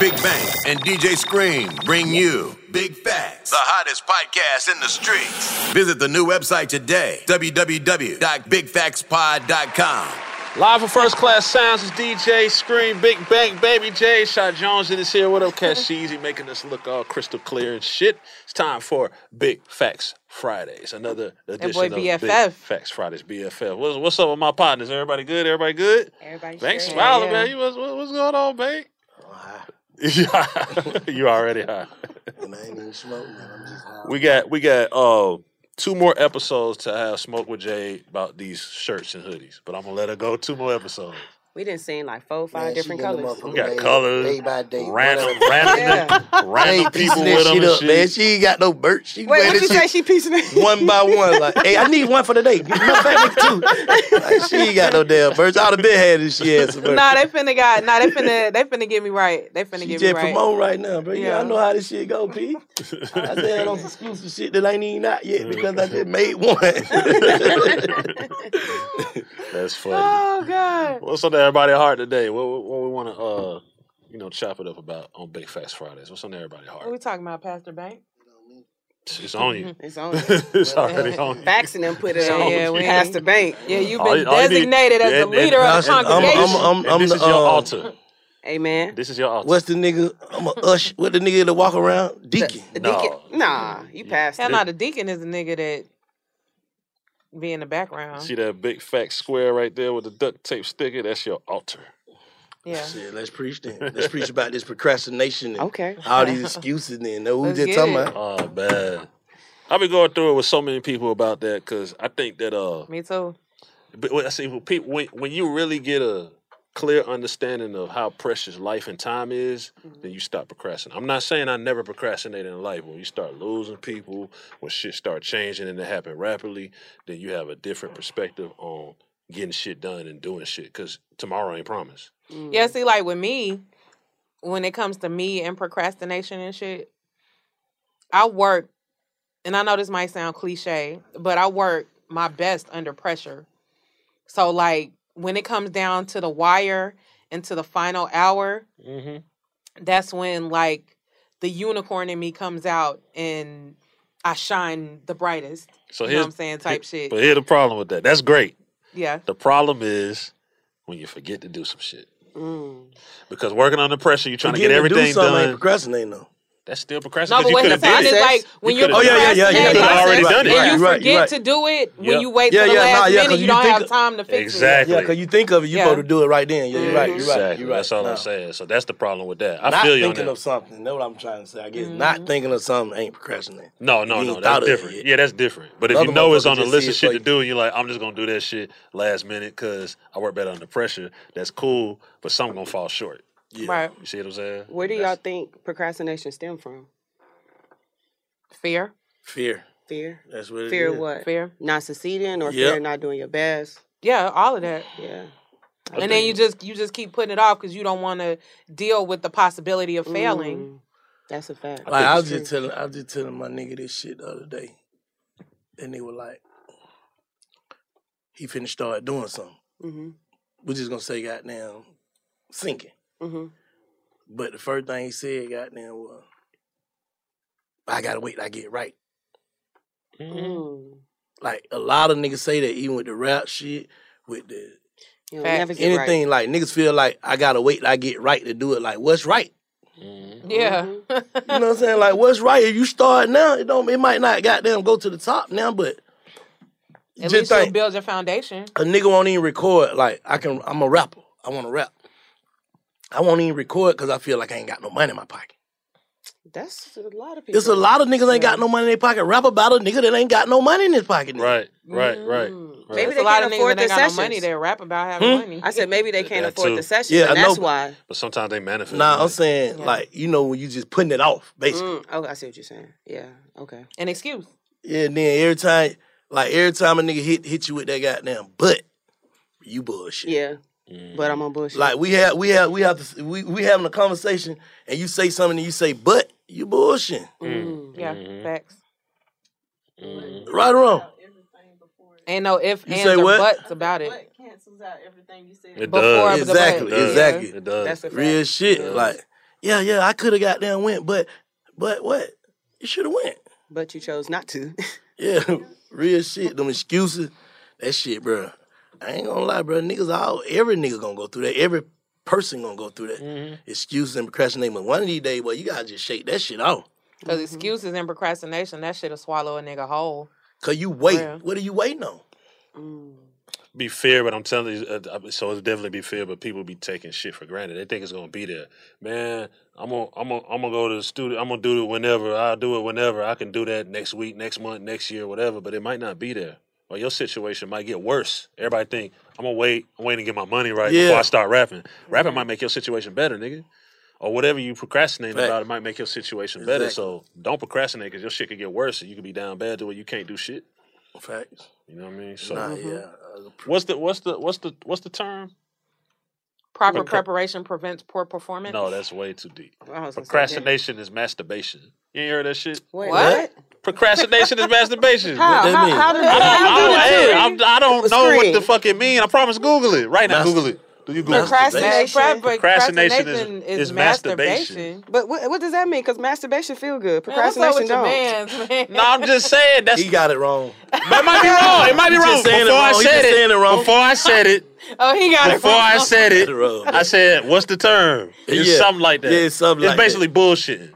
Big Bank and DJ Scream bring you Big Facts, the hottest podcast in the streets. Visit the new website today, www.bigfactspod.com. Live for First Class Sounds is DJ Scream, Big Bank, Baby J. Shot Jones in this here. What up, Cash Easy, making us look all crystal clear and shit. It's time for Big Facts Fridays. Another edition boy of BFF. Big Facts Fridays, BFF. What's, what's up with my partners? Everybody good? Everybody good? Everybody Thanks, straight. smiling, Yeah. man. You, what's, what's going on, babe? you already high. And I ain't even smoking, man. I'm just high. We got we got uh two more episodes to have smoke with Jay about these shirts and hoodies, but I'm gonna let her go two more episodes. We didn't seen like four, five Man, different colors. them We got mm-hmm. Day- colors, day by day, random, random, Yeah. random people piecing with that them shit up, shit. man. She ain't got no bird. She Wait, wear what this you say? She piecing it? one by one. Like, hey, I need one for today. Give me my back too. Like, she ain't got no damn birds. I'd have been had if she had some birds. Nah, they finna got. Nah, they finna. They finna get me right. They finna she get me just right. promote right now, bro. Yeah. Yeah. I know how this shit go, P. I said on some exclusive shit that ain't even out yet because I just made one. That's funny. Oh God. What's on everybody's heart today? What, what, what we want to uh you know chop it up about on Big Facts Fridays? What's on everybody's What we talking about, Pastor Bank? It's on you. It's on. you. it's already on you. Facts and them put it It's on. on Yeah, you. Pastor Bank. Yeah, you've All been you- all you need- designated as the and- and- leader of the I'm- I'm- congregation. I'm- I'm this the, is your uh, altar. Amen. This is your altar. What's the nigga? I'm a ush. What the nigga that walk around? Deacon. The No. deacon. Nah, you passed. Hell, nah, the deacon is a nigga that be in the background. See that big fat square right there with the duct tape sticker? That's your altar. Yeah. Shit, let's preach then. Let's preach about this procrastination and Okay. all these excuses then. Know who Let's just talking it. about? Oh man, I've been going through it with so many people about that because I think that uh, Me too. but when I say when people when when you really get a clear understanding of how precious life and time is, mm-hmm. then you stop procrastinating. I'm not saying I never procrastinated in life. When you start losing people, when shit start changing and it happen rapidly, then you have a different mm. perspective on getting shit done and doing shit because tomorrow ain't promised. Yeah, mm. see, like with me, when it comes to me and procrastination and shit, I work, and I know this might sound cliche, but I work my best under pressure. So, like, when it comes down to the wire and to the final hour, Mm-hmm. that's when, like, the unicorn in me comes out and I shine the brightest. So you know what I'm saying? Type shit. But here's the problem with that. That's great. Yeah. The problem is when you forget to do some shit. Mm. Because working under pressure, you're trying to get Forgetting do everything something ain't done. procrastinating though. That's still No, but you what could he's have saying did is like when You you're Oh, yeah, yeah, yeah, procrastinating, yeah, You could have right, already done it. and you right, forget right. to do it when Yep. you wait Yeah, for the yeah, last nah, yeah, minute. 'cause You you don't have time to fix it. Exactly. Yeah, because you think of it, you Yeah. supposed to do it right then. Yeah, you're right. You're right. You're right. That's all Nah. I'm saying. So that's the problem with that. I Not feel you on thinking that. of something. That's what I'm trying to say. I guess Mm-hmm. not thinking of something ain't procrastinating. No, no, no. That's thought of it different. Yeah, that's different. But if you know it's on a just list of shit to do, and you're like, I'm just gonna do that shit last minute because I work better under pressure. That's cool, but something gonna fall short. Right. You see what I'm saying? Where do y'all That's- think procrastination stem from? fear. Fear. Fear? That's what Fear is. what? Fear. Not succeeding or Yep. fear not doing your best? Yeah, all of that. Yeah. And then you just you just keep putting it off because you don't want to deal with the possibility of failing. Mm, that's a fact. Like I was That's just true. telling, I was just telling my nigga this shit the other day, and they were like, he finna start doing something. Mhm. We're just gonna say goddamn sinking. Mhm. But the first thing he said, goddamn, was, I gotta wait till I get right. Mm. Like a lot of niggas say that even with the rap shit, with the You'll Facts. anything, like niggas feel like I gotta wait till I get right to do it. Like what's right? Yeah. You know what I'm saying? Like what's right? If you start now, it don't it might not goddamn go to the top now, but At just least you'll think build your foundation. a nigga won't even record. Like I can, I'm a rapper. I want to rap. I won't even record because I feel like I ain't got no money in my pocket. That's a lot of people. There's a lot of niggas ain't got no money in their pocket. Rap about a nigga that ain't got no money in his pocket. nigga. Right, right, right. right. Maybe There's they a lot can't of niggas afford that ain't the got no money. They rap about having Hmm? money. I said maybe they can't That afford too. the sessions, Yeah, and I know. that's why. But sometimes they manifest. Nah, I'm saying Yeah. like you know when you just putting it off, basically. Mm, oh, I see what you're saying. Yeah. Okay. An excuse. Yeah, and then every time, like every time a nigga hit hit you with that goddamn butt, you bullshit. Yeah. But I'm on bullshit. Like we have we have we have to we we having a conversation and you say something and you say but you bullshit. Mm. Yeah, Mm-hmm. facts. Right or wrong? Ain't no if You and say or what? buts about it. But cancels out everything you said. It Before does. Exactly, butt. Yeah. exactly. It does. That's a fact. Real shit. Like, yeah, yeah, I could have got down went, but but what? You should have went. But you chose not to. Yeah, real shit. Them excuses, that shit, bro. I ain't gonna lie, bro. Niggas all every nigga gonna go through that. Every person gonna go through that. Mm-hmm. Excuses and procrastinating. But one of these days, boy, you gotta just shake that shit off. Because excuses and procrastination, that shit'll swallow a nigga whole. Cause you wait. Real. What are you waiting on? be fair, but I'm telling you, uh, uh, so it's definitely be fair, but people be taking shit for granted. They think it's gonna be there. Man, I'm gonna, I'm gonna, I'm gonna go to the studio. I'm gonna do it whenever. I'll do it whenever. I can do that next week, next month, next year, whatever. But it might not be there, or your situation might get worse. Everybody think I'm gonna wait. I'm waiting to get my money right Yeah. before I start rapping. Rapping might make your situation better, nigga. Or whatever you procrastinate Fact. about, it might make your situation better. So don't procrastinate because your shit could get worse, and you could be down bad to where you can't do shit. Facts. You know what I mean? So Nah, yeah. Uh, what's the what's the what's the what's the term? Proper Procra- preparation prevents poor performance. No, that's way too deep. I was gonna say, Procrastination is masturbation. You ain't heard that shit? Wait, What? Procrastination is masturbation. How? that How, mean? how, did I don't, how I don't, did hey, it I'm, don't What's know what the fuck it mean. I promise Google it. Right now, Master- Google it. Do you Google it? Procrastination. Pro- Procrastination is- procrastination is, is masturbation. masturbation. But what, what does that mean? Because masturbation feel good. Man, what's Procrastination with don't. mans, man? No, I'm just saying that's he got it wrong. that might be wrong. It might be wrong. just saying it Before I said it, it wrong. before I said it, Oh, he got it before. I said it, Got it wrong. I said, "What's the term?" It's Yeah. something like that. Yeah, it's something It's like that. basically bullshitting.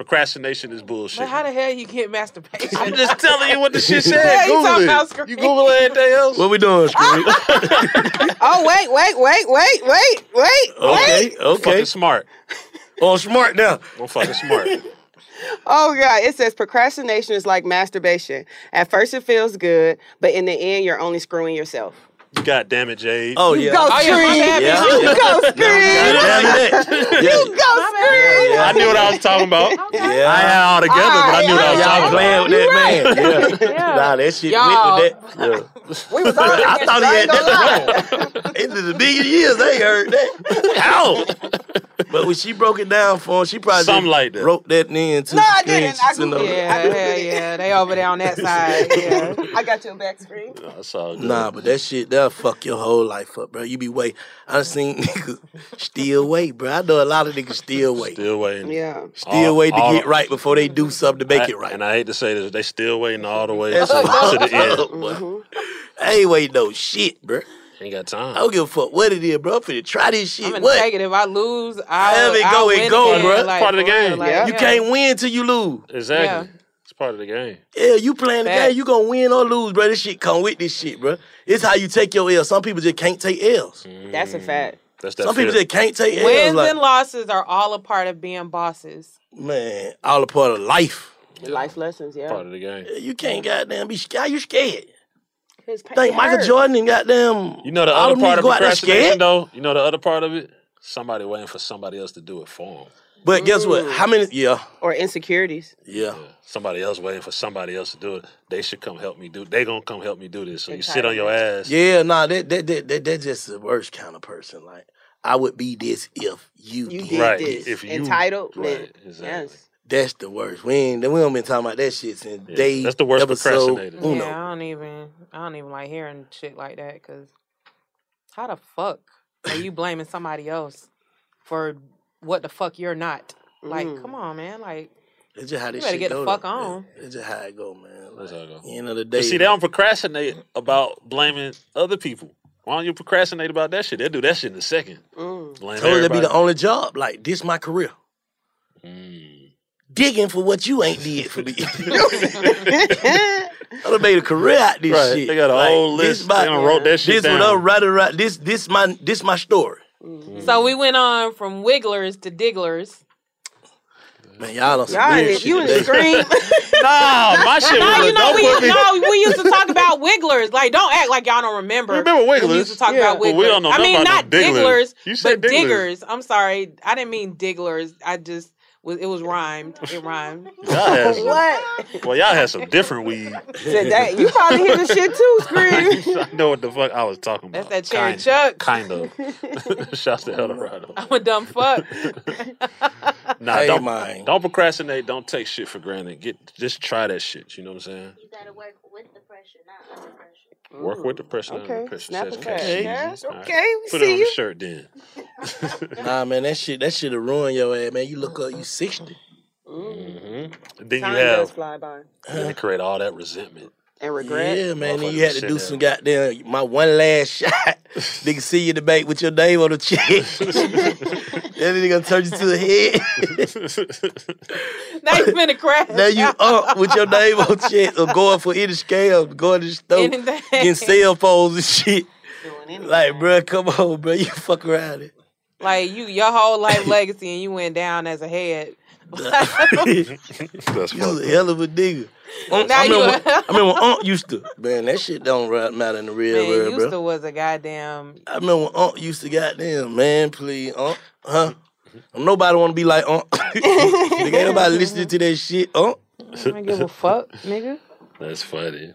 Procrastination is bullshit. But how the hell you get masturbation? I'm just telling you what the shit said. Yeah, you talking about Google it. screen. You Google anything else? What we doing, Scream? Oh, wait, wait, wait, wait, wait, wait, okay, wait. okay. Fucking smart. On oh, smart now. I'm fucking smart. Oh, God. It says procrastination is like masturbation. At first, it feels good, but in the end, you're only screwing yourself. God damn it, Jade. Oh You yeah. go, Oh, yeah, Scream. Yeah. You go, Scream. Damn it. Yeah. You go, Scream. I knew what I was talking about. Yeah. I had all together, but I knew what I was Y'all talking about. playing with that man. Yeah. Yeah. Nah, that shit Y'all. went with that. Yeah. We was all I thought he I had ain't gonna lie. that wrong. The million years, I ain't heard that. How? But when she broke it down for him, she probably Something like that. wrote that into No, the I screen. didn't. I sent Googled over- Yeah, yeah. They over there on that side. Yeah. I got your back Scream. That's all good. Nah, but that shit, that'll fuck your whole life up, bro. You be wait. I done seen niggas still wait, bro. I know a lot of niggas still wait. Still, Still waiting. Yeah. All- wait to all- get right before they do something to make I- it right. And I hate to say this, they still waiting all the way to, to the end. up, boy. I ain't waiting no shit, bro. Ain't got time. I don't give a fuck what it is, bro. I'm finna try this shit. I'm gonna what? take it. If I lose, I'll, However it I'll go, it go, again. bruh. Like, Part of the game. like, Yeah. You can't win till you lose. Exactly. Yeah. It's part of the game. Yeah, you playing the Facts. game, you gonna win or lose, bro. This shit come with this shit, bro. It's how you take your L. Some people just can't take L's. Mm. That's a mm. fact. That's that Some people fear. just can't take L's. Wins Like, and losses are all a part of being bosses. man, all a part of life. Life lessons, yeah. part of the game. You can't goddamn be scared. You scared? His pain Think Michael. Jordan and goddamn. You know the other part of go out there procrastination, scared? though. You know the other part of it. Somebody waiting for somebody else to do it for them. But guess what? How mm. many? Yeah, Or insecurities. yeah. Somebody else waiting for somebody else to do it. They should come help me do. They gonna come help me do this. So you sit on your ass. Yeah, nah, that that that that that's just the worst kind of person. Like I would be this if you, You did. did Right, this. if you- Entitled. right, exactly. Yes. That's the worst. We ain't we don't been talking about that shit since Yeah, day. that's the worst episode procrastinator. Uno. Yeah, I don't even, I don't even like hearing shit like that. Cause how the fuck are you blaming somebody else for what the fuck you're not? Like, Mm. come on, man. Like, It's just how this better shit get the fuck though. on. Yeah, It's just how it go, man. That's how it go. At the end of the day, But see, they don't procrastinate about blaming other people. Why don't you procrastinate about that shit? They'll do that shit in a second. Mm. Blame told you that'd be the only job. Like this, my career. Mm. Digging for what you ain't did for me. I done made a career out of this Right, shit. they got a whole list. They done wrote that shit This what. I'm writing right. This this my this my story. Mm-hmm. so we went on from wigglers to digglers. Man, y'all don't Y'all in weird You in the today. screen. Nah, my shit No, was you know don't we put me- no we used to talk about wigglers. Like, don't act like y'all don't remember. Remember Wigglers? We used to talk Yeah. about Well, wigglers. we don't know I mean, about not digglers. digglers, You said but digglers. diggers. I'm sorry, I didn't mean digglers. I just was. It was rhymed. It rhymed. Y'all had some, what? well, y'all had some different weed. That. You probably hear the shit too, scream. I know what the fuck I was talking about. That's that cherry kind, chuck. Kind of. Shouts to Eldorado. I'm a dumb fuck. Nah, Hey, don't, man. don't procrastinate. Don't take shit for granted. Get just try that shit. You know what I'm saying? You gotta work with the pressure, not under pressure. Work with the pressure. not Okay, under pressure. snap Says a Pat Yes, All right. okay, we Put it see on you. the shirt then. Nah, man, that shit that shit'll ruin your ass, man. You look up, you sixty. hmm Then Time you does have fly by. then you create all that resentment. And regret. Yeah, man. Then you had to do some goddamn my one last shot. nigga see you debate with your name on the check. then nigga gonna turn you to the head. now you finna crash. now you up with your name on check or going for any scam, going to the store, Anything. getting cell phones and shit. Like, bruh, come on, bro. You fuck around it. Like you, your whole life legacy, and you went down as a head. That's you was a hell of a nigga. Unc- Now I, you remember, a- I remember when Unc used to. Man, that shit don't right matter in the real Man, world, bro. Houston was a goddamn. I remember when Unc used to goddamn, man, please, Unc, huh? Nobody want to be like Unc. Nigga, ain't nobody listening to that shit, Unc. I don't give a fuck, nigga. That's funny.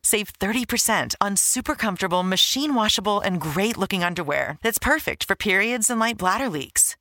Save 30% on super comfortable, machine washable, and great looking underwear that's perfect for periods and light bladder leaks.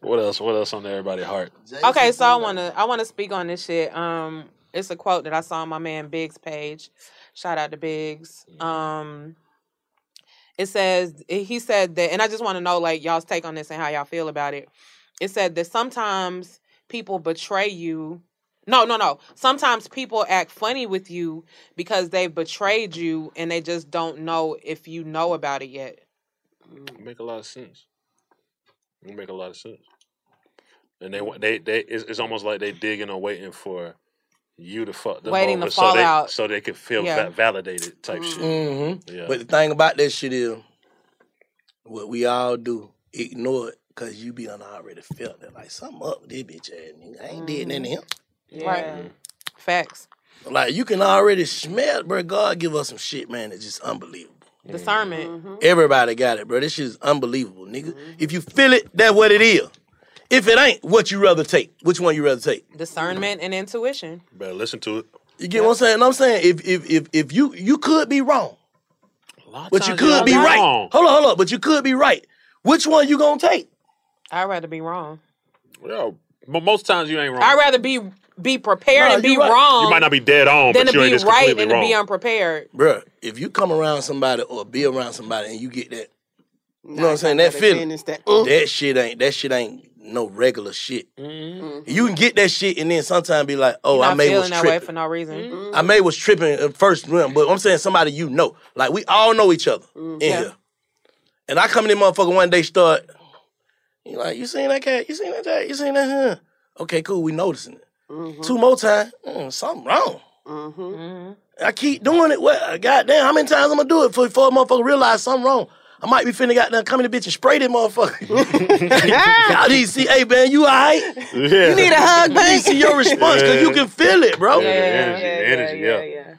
What else? What else on everybody's heart? Okay, so I wanna I wanna speak on this shit. Um, it's a quote that I saw on my man Biggs page. Shout out to Biggs. Um, it says he said that, and I just want to know like y'all's take on this and how y'all feel about it. It said that sometimes people betray you. No, no, no. Sometimes people act funny with you because they've betrayed you and they just don't know if you know about it yet. Make a lot of sense. It make a lot of sense. And they want they they it's, it's almost like they digging or waiting for you to fuck them Waiting over to so they out. so they can feel Yeah. va- validated type shit. Mm-hmm. Yeah. But the thing about that shit is, what we all do, ignore it, cause you be done already felt it. like something up with this bitch ass nigga. I ain't did nothing to him. Right. Facts. Like you can already smell, bro. God give us some shit, man. It's just unbelievable. Discernment. Mm-hmm. Everybody got it, bro. This shit is unbelievable, nigga. If you feel it, that's what it is. If it ain't, what you rather take? Which one you rather take? Discernment and intuition. Better listen to it. You get what I'm saying? I'm saying if if if if you you could be wrong, but you could be right. wrong. Hold on, hold on. But you could be right. Which one you gonna take? I'd rather be wrong. Well, but most times you ain't wrong. I'd rather be be prepared Nah, and be right. wrong you might not be dead on, than but to you ain't be just right completely and to be unprepared. Bruh, if you come around somebody or be around somebody and you get that, you know what I'm saying? That feeling, that, that shit ain't that shit ain't no regular shit. You can get that shit and then sometimes be like, oh, I not may was that way tripping. for no reason. I may was tripping at first round, but I'm saying somebody you know. Like we all know each other in Yeah. here. And I come in there motherfucker one day start, you like, you seen that cat? You seen that cat? You seen that huh? Okay, cool, we noticing it. Two more times, mm, something wrong. Mm-hmm. I keep doing it. Well, goddamn, how many times I'm gonna do it for before a motherfucker realize something wrong? I might be finna goddamn come coming to bitch and spray this motherfucker. Y'all need to see, hey man, you alright? Yeah. You need a hug, man. You need to see your response because you can feel it, bro. Yeah, the energy, the energy, yeah.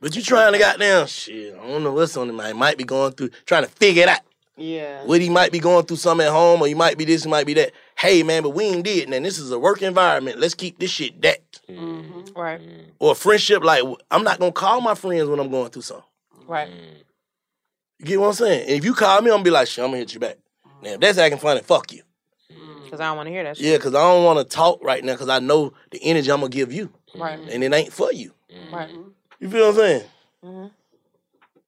But you trying to goddamn shit. I don't know what's on him. man. He might be going through trying to figure it out. Yeah. What he might be going through something at home, or he might be this, he might be that. Hey man, but we ain't did. And this is a work environment. Let's keep this shit that. Mm-hmm. Mm-hmm. Right. Mm-hmm. Or friendship, like I'm not gonna call my friends when I'm going through something. Right. You get what I'm saying? And if you call me, I'm gonna be like, shit, I'm gonna hit you back. Now if that's acting funny, fuck you. Because I don't want to hear that shit. Yeah, cause I don't wanna talk right now because I know the energy I'm gonna give you. Right. And it ain't for you. Right. You feel what I'm saying? Mhm.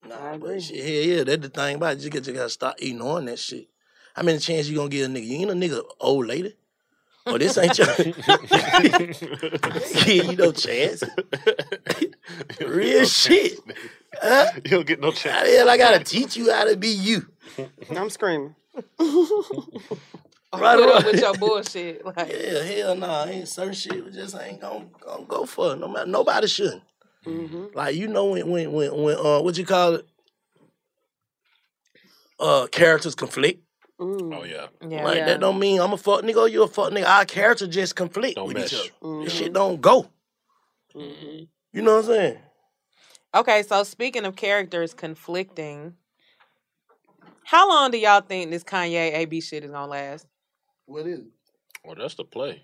Nah, but shit, yeah, yeah, that's the thing about it. You, get, you gotta stop eating on that shit. How many chance you gonna get a nigga? You ain't a nigga old lady. Oh, this ain't your give you no chance. Real shit. Huh? You don't get no How chance. the hell I gotta teach you how to be you? I'm screaming. Right Put up with your bullshit. Like, Yeah, hell nah, ain't certain shit we just ain't gonna, gonna go for. it. No matter nobody shouldn't. Like you know when when when when uh what you call it? Uh characters conflict. Oh yeah. yeah. Like that don't mean I'm a fuck nigga or you a fuck nigga. Our character just conflict Don't with mesh. each other. This shit don't go. You know what I'm saying? Okay, so speaking of characters conflicting, how long do y'all think this Kanye AB shit is gonna last? What is it? Well, that's the play.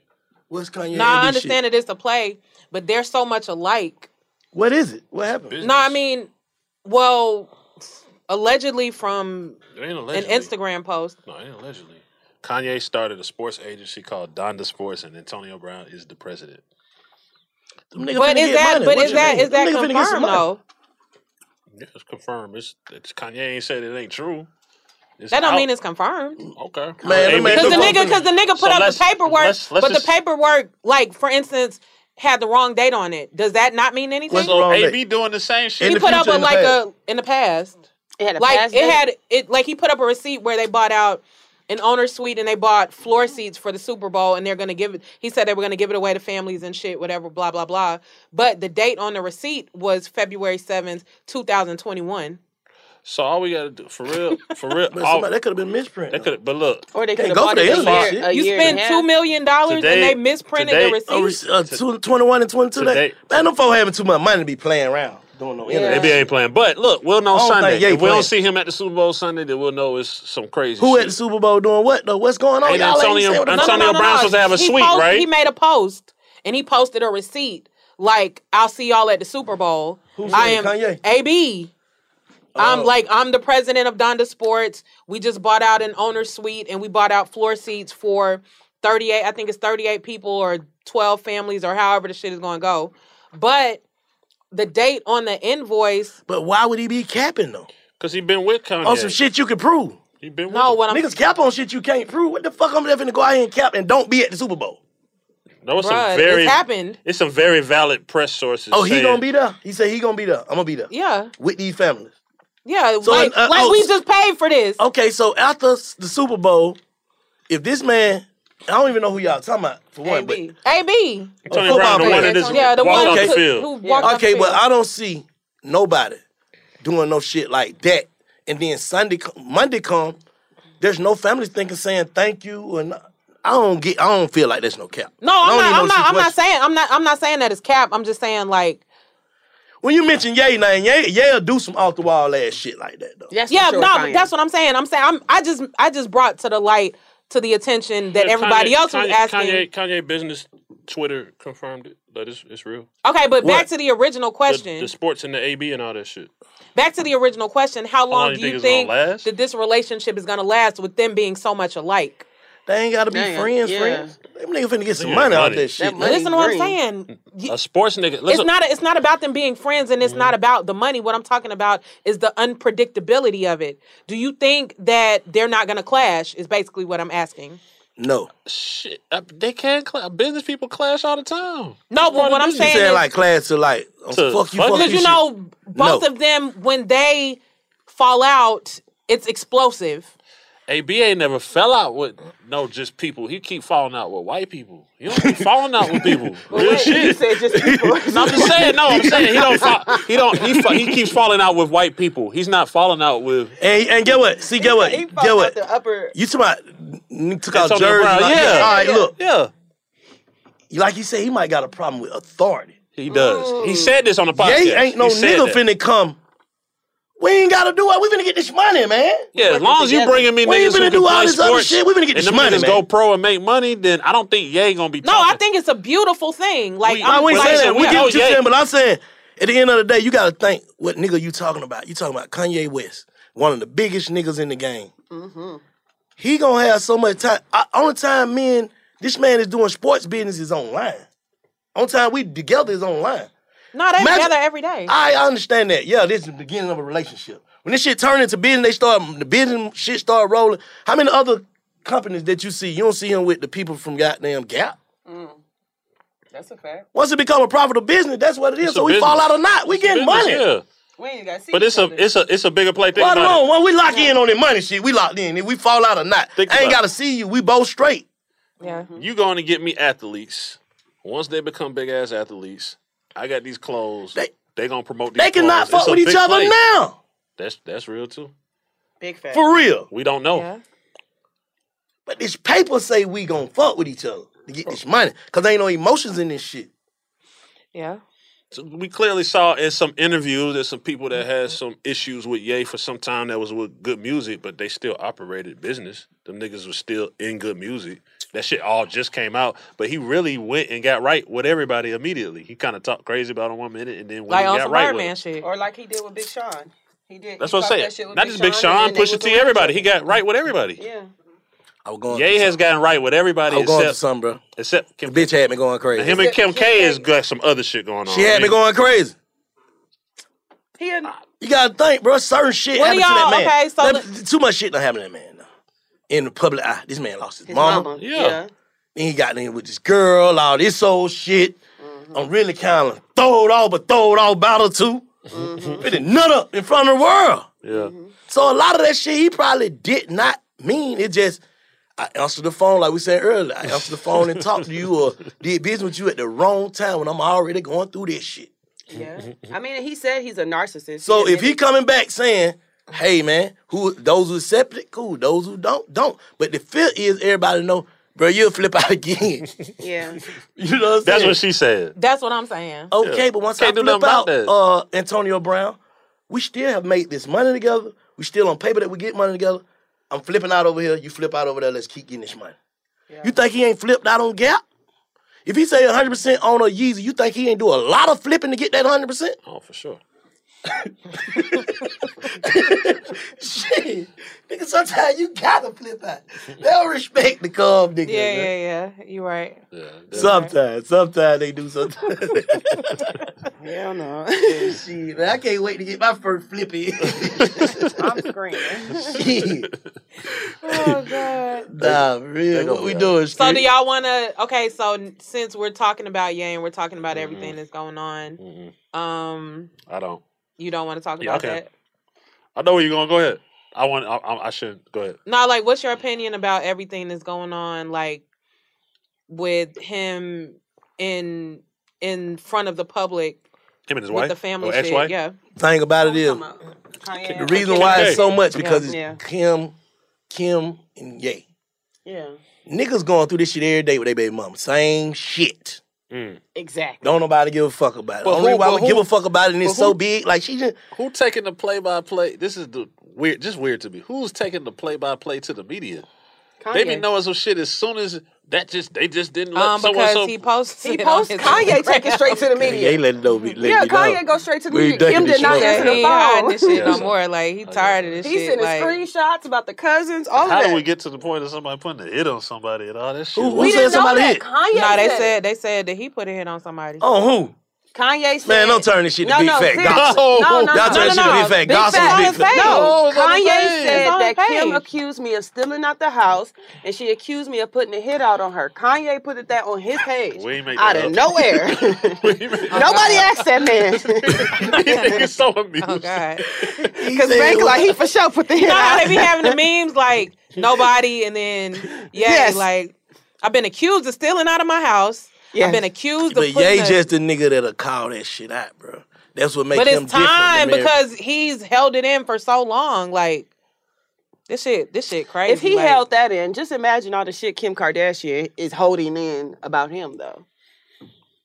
What's Kanye? no, I understand shit? that it's a play, but they're so much alike. What is it? What happened? No, I mean, well, allegedly from It ain't an allegedly. Instagram post. No, it ain't allegedly. Kanye started a sports agency called Donda Sports, and Antonio Brown is the president. Them niggas But finna is get that money. but What is you that mean? is Them that niggas finna get some confirmed money. though? Yeah, it's confirmed. It's, it's Kanye ain't said it ain't true. It's That don't out. mean it's confirmed. okay. Man, Hey, Because the nigga, because the nigga put So up let's- the paperwork, let's- let's but just- the paperwork, like for instance, had the wrong date on it. Does that not mean anything? What's So wrong AB date? doing the same shit. he the put up future a and the like past? a in the past. It had a like past it date? had it like he put up a receipt where they bought out an owner suite and they bought floor seats for the Super Bowl and they're gonna give it he said they were gonna give it away to families and shit, whatever, blah, blah, blah. But the date on the receipt was February seventh, two thousand twenty one. So all we gotta do for real, for real. But all, somebody, that could have been misprint. that could, but look, Or they Can't could have go bought for it the a year, shit. a You year spent and a two half. million dollars and Today- they misprinted today- the receipt. Oh, uh, two- 21 and 22. That, Today- man, them folks having too much money to be playing around. Doing no internet. AB ain't playing. But look, we'll know I don't Sunday. think Ye If we playing. don't see him at the Super Bowl Sunday, then we'll know it's some crazy Who shit. at the Super Bowl doing what though? What's going on? Ain't Y'all Antonio- ain't saying what the fuck- Antonio Brown's supposed to have a he suite, post- right? He made a post and he posted a receipt like, "I'll see y'all at the Super Bowl." Who's I saying am Kanye? AB. I'm Oh. like I'm the president of Donda Sports. We just bought out an owner suite and we bought out floor seats for 38. I think it's 38 people or 12 families or however the shit is going to go. But the date on the invoice. But why would he be capping though? Because he been with Kanye. On some shit you can prove. He been with No, him. what I'm Niggas cap on shit you can't prove. What the fuck I'm having to go out here and cap and don't be at the Super Bowl? No, it's Bruh, some very it's happened. It's some very valid press sources. Oh, he saying- gonna be there. He said he gonna be there. I'm gonna be there Yeah. with these families. Yeah, So, like, uh, like oh, we just paid for this. Okay, so after the Super Bowl, if this man, I don't even know who y'all talking about for one, but AB. Antonio football Brown, the one player. that just Yeah, the walked one off Okay. the field. who walked off okay, the but. I don't see nobody doing no shit like that. And then Sunday, Monday come, there's no families thinking saying thank you and I don't get. I don't feel like there's no cap. No, I I'm don't I'm know not. I'm not saying. I'm not. I'm not saying that it's cap. I'm just saying like. When you mention Ye name, Ye Ye'll do some off the wall ass shit like that though. That's Yeah, sure, no, Kanye. but that's what I'm saying. I'm saying. I'm. I just. I just brought to the light to the attention that Yeah, everybody Kanye- else was Kanye, asking. Kanye, Kanye business Twitter confirmed it that it's, it's real. Okay, but back to the original question. the sports and the AB and all that shit. back to the original question. How long, long do you you think think, it's gonna last? that this relationship is going to last with them being so much alike? They ain't gotta be Damn, friends, yeah. friends. Them niggas finna get some They money got out money. that shit. That money Listen to what I'm green. saying. a sports nigga. It's Listen, not. It's not about them being friends, and it's Mm-hmm. not about the money. What I'm talking about is the unpredictability of it. Do you think that they're not going to clash? Is basically what I'm asking. No. shit. uh, They can clash. Business people clash all the time. No, but what I'm You saying saying is like class to like on To fuck you, fuck fuck because you, you shit. know both No. of them when they fall out, it's explosive. AB ain't never fell out with no just people. He keep falling out with white people. He don't keep falling out with people. Real shit. said just people. No, I'm just saying. No, I'm saying he don't. Fall, he don't. He, fa- he keeps falling out with white people. He's not falling out with. And, and get what? See, get what? He Get fucked what? the upper. You talking about? You took out Antonio Jersey. Like, yeah. All right, Yeah. look. Yeah, Like you said, he might got a problem with authority. he does. He said this on the podcast. Ye ain't no He nigga that. finna come. We ain't gotta do it. We finna get this money, man. Yeah, as long as you together. bringing me We ain't niggas who can do all play this other sports, shit. We finna get and this them money, niggas man. go pro and make money, then I don't think Ye gonna be. No, talking. I think it's a beautiful thing. Like We- I I'm ain't Well, saying that. We we- get oh, what you're saying, but I'm saying at the end of the day, you gotta think what nigga you talking about. You talking about Kanye West, one of the biggest niggas in the game. Mm-hmm. He gonna have so much time. I, only time me and this man is doing sports business is online. Only time we together is online. No, they Imagine- together every day. I understand that. Yeah, this is the beginning of a relationship. When this shit turn into business, they start the business shit start rolling. How many other companies that you see? You don't see him with the people from goddamn Gap. Mm. That's a fact. Once it become a profitable business, that's what it is. It's so a we fall out or not, we getting Business, money. Yeah, We ain't got to see but it's a other. it's a it's a bigger play. thing. Right about alone. it. When we lock in on the money shit, we locked in. If we fall out or not, Think I ain't gotta see you. We both straight. yeah. You going to get me athletes. Once they become big ass athletes, I got these clothes. They- They, gonna promote. These They cannot fuck with each other play. now. That's that's real too. Big fact. For real. We don't know. Yeah. But this paper say we gonna fuck with each other to get this money. Cause there ain't no emotions in this shit. Yeah. So we clearly saw in some interviews there's some people that had mm-hmm. some issues with Ye for some time that was with good music, but they still operated business. Them niggas was still in good music. That shit all just came out, but he really went and got right with everybody immediately. He kind of talked crazy about it one minute and then went Like and on got some right with Birdman it. shit. Or like he did with Big Sean. He did. That's he what I'm popped that saying. Not Big just Big and Sean, then they Pusha T, everybody. each He got right with everybody. Yeah. I was going. Ye has something. gotten right with everybody I was going through except something, bro. except The bitch had me going crazy. Him and Kim K said- has got some other shit going on. she had me going crazy. He a, You gotta think, bro. Certain shit What happened to that man. okay, so Let me- too much shit not happening to that man. Now. In the public eye, this man lost his, His mama. mama, Yeah. yeah. Then he got in with this girl, all this old shit. Mm-hmm. I'm really kind of throw it off, but throw it off battle too. Mm-hmm. It nut up in front of the world. Yeah. So a lot of that shit he probably did not mean. It just I answered the phone like we said earlier. I answered the phone and talked to you or did business with you at the wrong time when I'm already going through this shit. Yeah. I mean, he said he's a narcissist. So if he coming back saying, "Hey man, who those who accept it, cool. Those who don't, don't." But the fear is everybody know, bro. You'll flip out again. yeah, you know what I'm saying? That's what she said. That's what I'm saying. Okay, but once Can't I flip out uh, Antonio Brown, we still have made this money together. We still on paper that we get money together. I'm flipping out over here. You flip out over there. Let's keep getting this money. You think he ain't flipped out on Gap? If he say 100 percent on a Yeezy, you think he ain't do a lot of flipping to get that 100 percent? Oh, for sure. Shit, nigga, sometimes you gotta flip out. They don't respect the calm nigga. Yeah, man. yeah, yeah. You're right. Sometimes, sometimes they do. Sometimes. Hell no. Shit, man, I can't wait to get my first flippy. I'm screaming. Oh god. nah, real. What we doing? So Street? do y'all want to? Okay, so since we're talking about Ye and we're talking about everything that's going on, um, I don't. You don't want to talk Yeah, about okay. that? I know where you're going. Go ahead. I want. I, I, I shouldn't. Go ahead. No, like, what's your opinion about everything that's going on, like with him in in front of the public Him and his with wife. the family oh, Or shit? ex-wife? Yeah. thing about it is, the reason why it's so much because it's Yeah. Kim, Kim, and Ye. Yeah. Niggas going through this shit every day with their baby mama. Same shit. Mm. Exactly. Don't nobody give a fuck about it. But Only who- why but we who- give a fuck about it and it's but so big, like she just Who taking the play by play? This is the weird. Just weird to me. Who's taking the play by play to the media? They be Kanye. knowing some shit as soon as that just they just didn't let Um, someone because so he posted. He it posts Kanye take it straight to the media. Ye let it know. Let Yeah, me know. Kanye go straight to the media. ducking Kim did not shit. answer Yeah, the he ain't phone. this shit no more. Like he tired of this He shit. sending Like, screenshots about the cousins, all How of do that. we get to the point of somebody putting a hit on somebody and all that shit? Who- who we said somebody that. hit? Kanye no, they said, said they said that he put a hit on somebody. Oh, who? Kanye said, Man, don't turn this shit to no, big no, fat gossip. No, no, Y'all no, turn no, this shit to no. big fat gossip. fat- Big fat. No, No, it's on the Kanye said It's on that the Kim accused me of stealing out the house, and she accused me of putting a hit out on her. Kanye put it that on his page We ain't make out that of up. nowhere. Nobody asked that man He's so amused. Oh God. because Bank like he for sure put the hit No, out. they be having the memes like nobody, and then yeah, Yes. like I've been accused of stealing out of my house. Yes. I've been accused But of putting Ye a- just the nigga that'll call that shit out, bro. That's what makes but him it's time different. than because he's held it in for so long. Like this shit, this shit crazy. If he like, held that in, just imagine all the shit Kim Kardashian is holding in about him, though.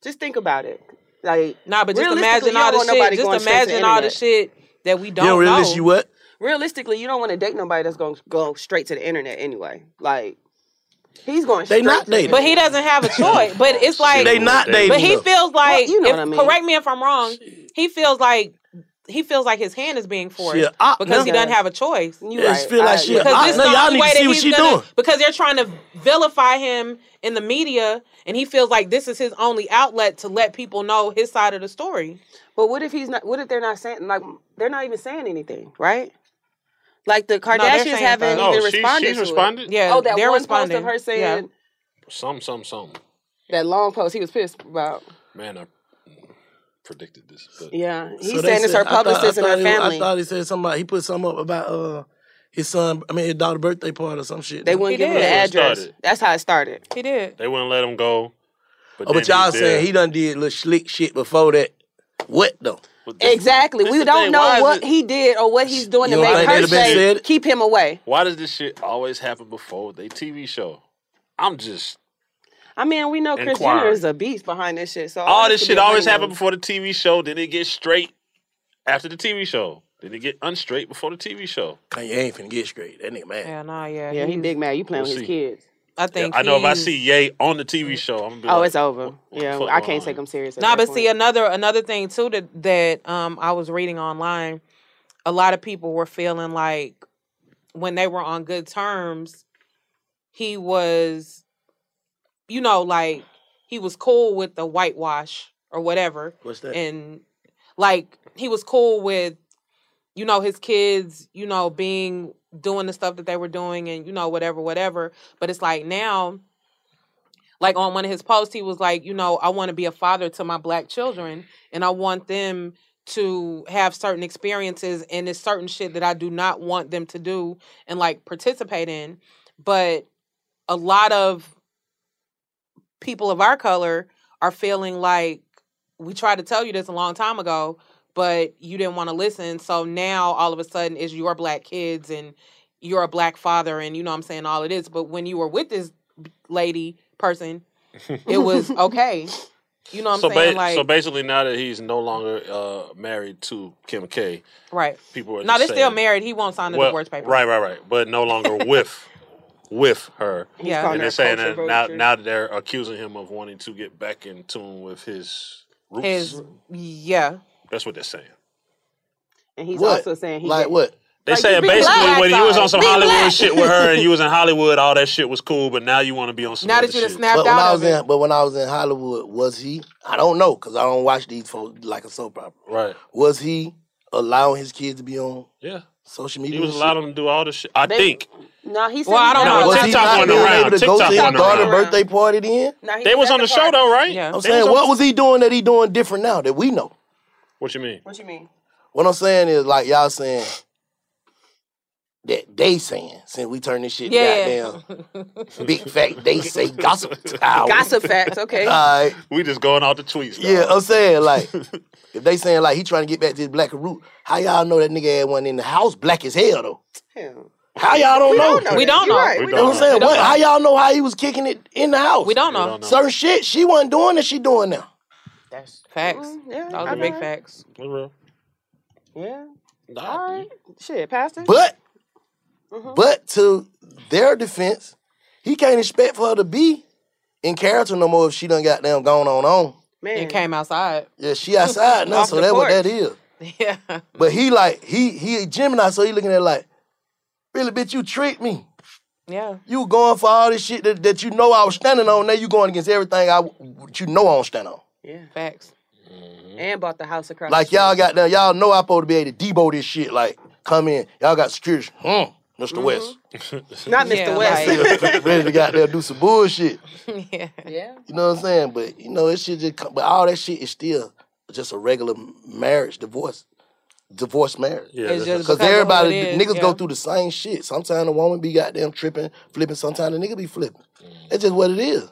Just think about it. Like, nah, but just imagine all the shit. Just going straight to the imagine all the shit that we don't You don't know. you what? realistically, you don't want to date nobody that's going to go straight to the internet anyway. Like, he's going They not to dating. But he doesn't have a choice. But it's like They not dating. But he feels like, Well, you know if- what I mean. correct me if I'm wrong. He feels like he feels like his hand is being forced Shit, I- because he doesn't have a choice. You Yeah, right. feel like I- shit. Because I- this is no, the y'all only need to way see that what he's she gonna, doing. Because they're trying to vilify him in the media, and he feels like this is his only outlet to let people know his side of the story. But what if he's not? What if they're not saying like they're not even saying anything, right? Like the Kardashians saying haven't stuff. even No, she- responded. she's to it. responded? Yeah, Oh, that they're one responding. post of her saying Yeah. Some, some, some. that long post. He was pissed about. Man, I predicted this. But Yeah, he's So saying it's her said- I thought- and her thought he- family. I thought he said somebody. He put something up about uh his son. I mean, his daughter birthday party or some shit. they wouldn't He give him the did. That's what address. started. That's how it started. He did. they wouldn't let him go. Oh, but y'all was saying he done did little slick shit before that. What though? But this- Exactly. this We don't thing, know why what it- he did or what he's doing You to make her they'd have been say said it? keep him away. Why does this shit always happen before they TV show? I'm just I mean, we know Kris Jenner is a beast behind this shit. So all this shit always honeymoon. happen before the TV show. Then it gets straight after the TV show. Then it get unstraight before the TV show. Kanye ain't finna get straight. That nigga mad. Yeah, nah, yeah. Yeah, he he's- big mad. You playing We'll with his see. kids. I think. I know if I see Ye on the TV show, I'm gonna be Oh, like, it's over. Yeah, I can't take him seriously. at Nah, that but see another another thing too that that um I was reading online, a lot of people were feeling like when they were on good terms, he was, you know, like he was cool with the whitewash or whatever, What's that? and like he was cool with you know, his kids, you know, being doing the stuff that they were doing and, you know, whatever, whatever. But it's like now, like on one of his posts, he was like, you know, I want to be a father to my black children and I want them to have certain experiences and it's certain shit that I do not want them to do and like participate in. But a lot of people of our color are feeling like we tried to tell you this a long time ago, but you didn't want to listen. So now all of a sudden it's your black kids and you're a black father and you know what I'm saying all it is. But when you were with this lady person, it was okay. You know what I'm so, saying? ba- like so basically, now that he's no longer uh, married to Kim K, right. people are No, just they're still married. He won't sign the Well, divorce paper. Right, right, right. But no longer with with her. He's Yeah. calling and they're saying that now, vulture. now that they're accusing him of wanting to get back in tune with his roots. His yeah. That's what they're saying. And he's What? also saying he Like did- what? They Like, saying basically when you was on some Be Hollywood black. shit with her and you was in Hollywood, all that shit was cool, but now you want to be on some Now other that you done shit. snapped But when out I of was it. in, but when I was in Hollywood, was he? I don't know because I don't watch these folks like a soap opera. Right. Was he allowing his kids to be on Yeah. social media? He was allowing them to do all this shit. I They- think. No, he said Well, I don't never know. Was allowed he TikTok not went around. able to go TikTok to his went daughter's birthday party then? No, They was on the show though, right? Yeah. I'm saying, what was he doing that he doing different now that we know? What you mean? What you mean? What I'm saying is like y'all saying that they saying since we turn this shit Yeah. goddamn big fact they say gossip hour. Gossip facts, okay. All right. We just going off the tweets. Yeah. I'm saying like if they saying like he trying to get back to his black root, how y'all know that nigga had one in the house black as hell though? Hell. How y'all don't We know? don't know We don't know. right. We We You know what I'm saying? We What, how y'all know how he was kicking it in the house? We don't We know. don't know. Certain shit she wasn't doing that she doing now. That's Facts. Mm, yeah, Those I are big know. facts. For real. Yeah. Nah, All right. Shit, Pastor. But Mhm. but to their defense, he can't expect for her to be in character no more if she done got them going on on. Man. It came outside. Yeah, she outside now, so the that's what that is. Yeah. But he like he he a Gemini, so he looking at it like, really, bitch, you tricked me. Yeah. You going for all this shit that, that you know I was standing on. Now you going against everything I you know I don't stand on. Yeah. Facts. Mm-hmm. And bought the house across Like the y'all got there, y'all know I'm supposed to be able to debo this shit. Like come in, y'all got security. Hmm, mister mm-hmm. West, Not Mr. Yeah, West. ready to got there do some bullshit. yeah. yeah. You know what I'm saying? But you know, it should just come. But all that shit is still just a regular marriage, divorce, divorce marriage. Yeah, It's that's- just Because because of who everybody, it the is, niggas go through the same shit. Sometimes the woman be goddamn tripping, flipping. Sometimes the nigga be flipping. Mm-hmm. That's just what it is.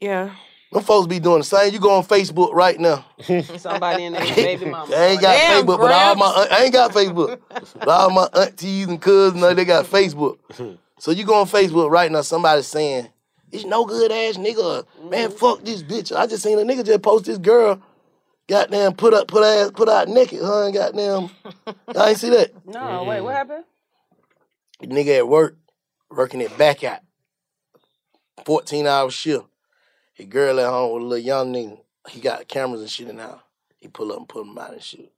Yeah. Them folks be doing the same. You go on Facebook right now. Somebody in there, baby mama. I ain't got Damn, Facebook, but all my I ain't got Facebook. but all my aunties and cousins, they got Facebook. so you go on Facebook right now. Somebody saying it's no good ass nigga. Man, mm-hmm. fuck this bitch. I just seen a nigga just post this girl. Goddamn, put up, put ass, put out naked. Huh? And goddamn, I ain't see that. No, wait, what mm-hmm. happened? The nigga at work, working it back out. 14 hour shift. His girl at home with a little young nigga. He got cameras and shit in the house. He pull up and put them out and shit.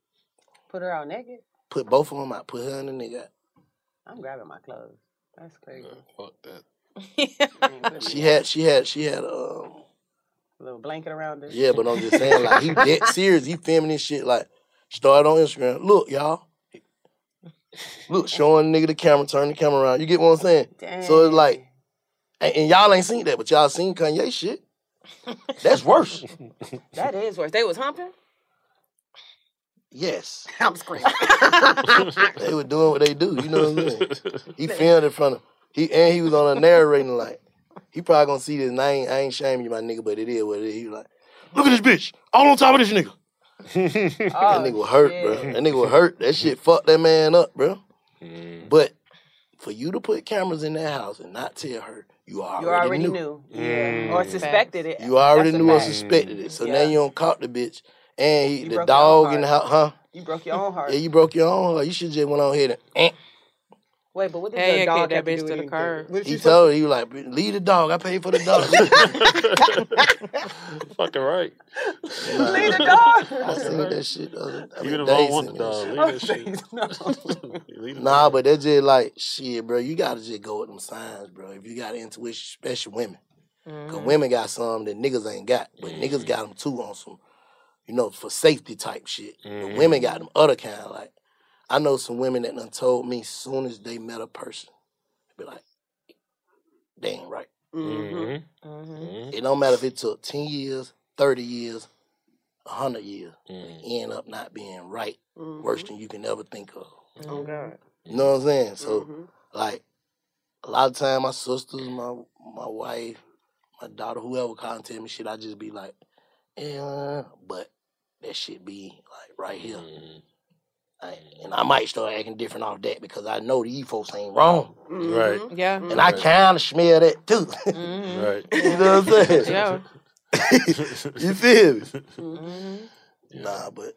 Put her out naked? Put both of them out. Put her and the nigga out. I'm grabbing my clothes. That's crazy. Fuck that. She had, she had, she had, um, A little blanket around her. yeah, but I'm just saying, like, he dead serious. He filming this shit, like, started on Instagram. Look, y'all. Look, showing nigga the camera, turn the camera around. You get what I'm saying? So it's like, and, and y'all ain't seen that, but y'all seen Kanye shit. That's worse. That is worse. They was humping? Yes. I'm screaming. They were doing what they do. You know what I'm saying? He filmed in front of he and he was on a narrating like he probably gonna see this. And I ain't, I ain't shaming you, my nigga, but it is what it is. He was like, look at this bitch, all on top of this nigga. that oh, nigga was hurt, bro. That nigga was hurt. That shit fucked that man up, bro. Mm. But for you to put cameras in that house and not tell her, you already, You already knew. knew. Yeah. Or suspected it. You already That's a knew or suspected it. So now you don't caught the bitch. And he, the broke your own dog in the house, huh? You broke your own heart. Yeah, you broke your own heart. You should just went on here and eh. Wait, but what did Hey, the yeah, dog that to bitch do to with the anything? curb. He you told her, he was like, leave the dog. I paid for the dog. Fucking right. Nah. Leave the dog. I seen that shit. the other- I You mean, the they wrong one, seen that dog. Leave oh, that shit. Leave Nah, but that's just like, shit, bro. You gotta just go with them signs, bro. If you got intuition, especially women. Because mm-hmm. women got some that niggas ain't got. But niggas mm-hmm. got them too on some, you know, for safety type shit. But women mm-hmm. got them other kind, like, I know some women that done told me soon as they met a person, be like, they ain't right. Mm-hmm. Mm-hmm. It don't matter if it took 10 years, 30 years, 100 years. Mm-hmm. You end up not being right worse than you can ever think of. Oh God. You know what I'm saying? So, Mm-hmm. like, a lot of time, my sisters, my my wife, my daughter, whoever contact me, shit, I just be like, yeah, but that shit be like right here. Mm-hmm. Like, and I might start acting different off that because I know these folks ain't wrong. Right. Yeah. And I kind of smell that too. Mm-hmm. Right. you know what I'm saying? Yeah. you feel me? Mm-hmm. Nah, but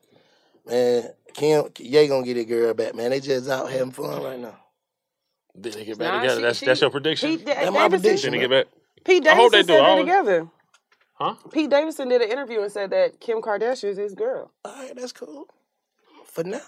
man, Kim, Ye gonna get a girl back, man. They just out having fun right now. Did they get back Nah, together? she- that's she- that's your prediction. Pete Da- That's my prediction. Did they get back? Pete I hope they do. said they hope- together. Huh? Pete Davidson did an interview and said that Kim Kardashian is his girl. All right, that's cool. For now.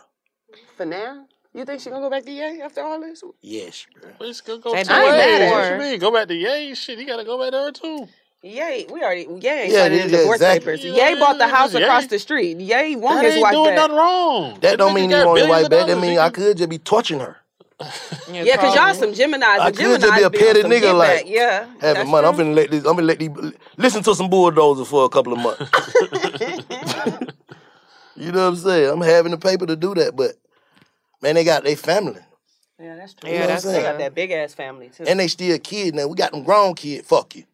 For now, you think she gonna go back to Ye after all this? Yes, bro. Let's go go They two been I ain't mad at What her. you mean? Go back to Ye. Shit, he gotta go back there too. Ye, we already Ye ain't Yeah, signed yeah, divorce exactly. papers. Ye bought the house Ye- across the street. Ye want That his ain't wife doing back. nothing wrong. That don't mean got you want your billions wife back. That mean I could just be torching her. Yeah, cause y'all some Geminis. I The could just be a be on petty some nigga get like back. Yeah, having that's money. I'm true. finna let this. I'm gonna let these listen to some bulldozer for a couple of months. you know what I'm saying? I'm having the paper to do that, but man, they got their family Yeah, that's true. You know Yeah, what I'm that's They got that big ass family too. and they still a kid now. We got them grown kids. Fuck you.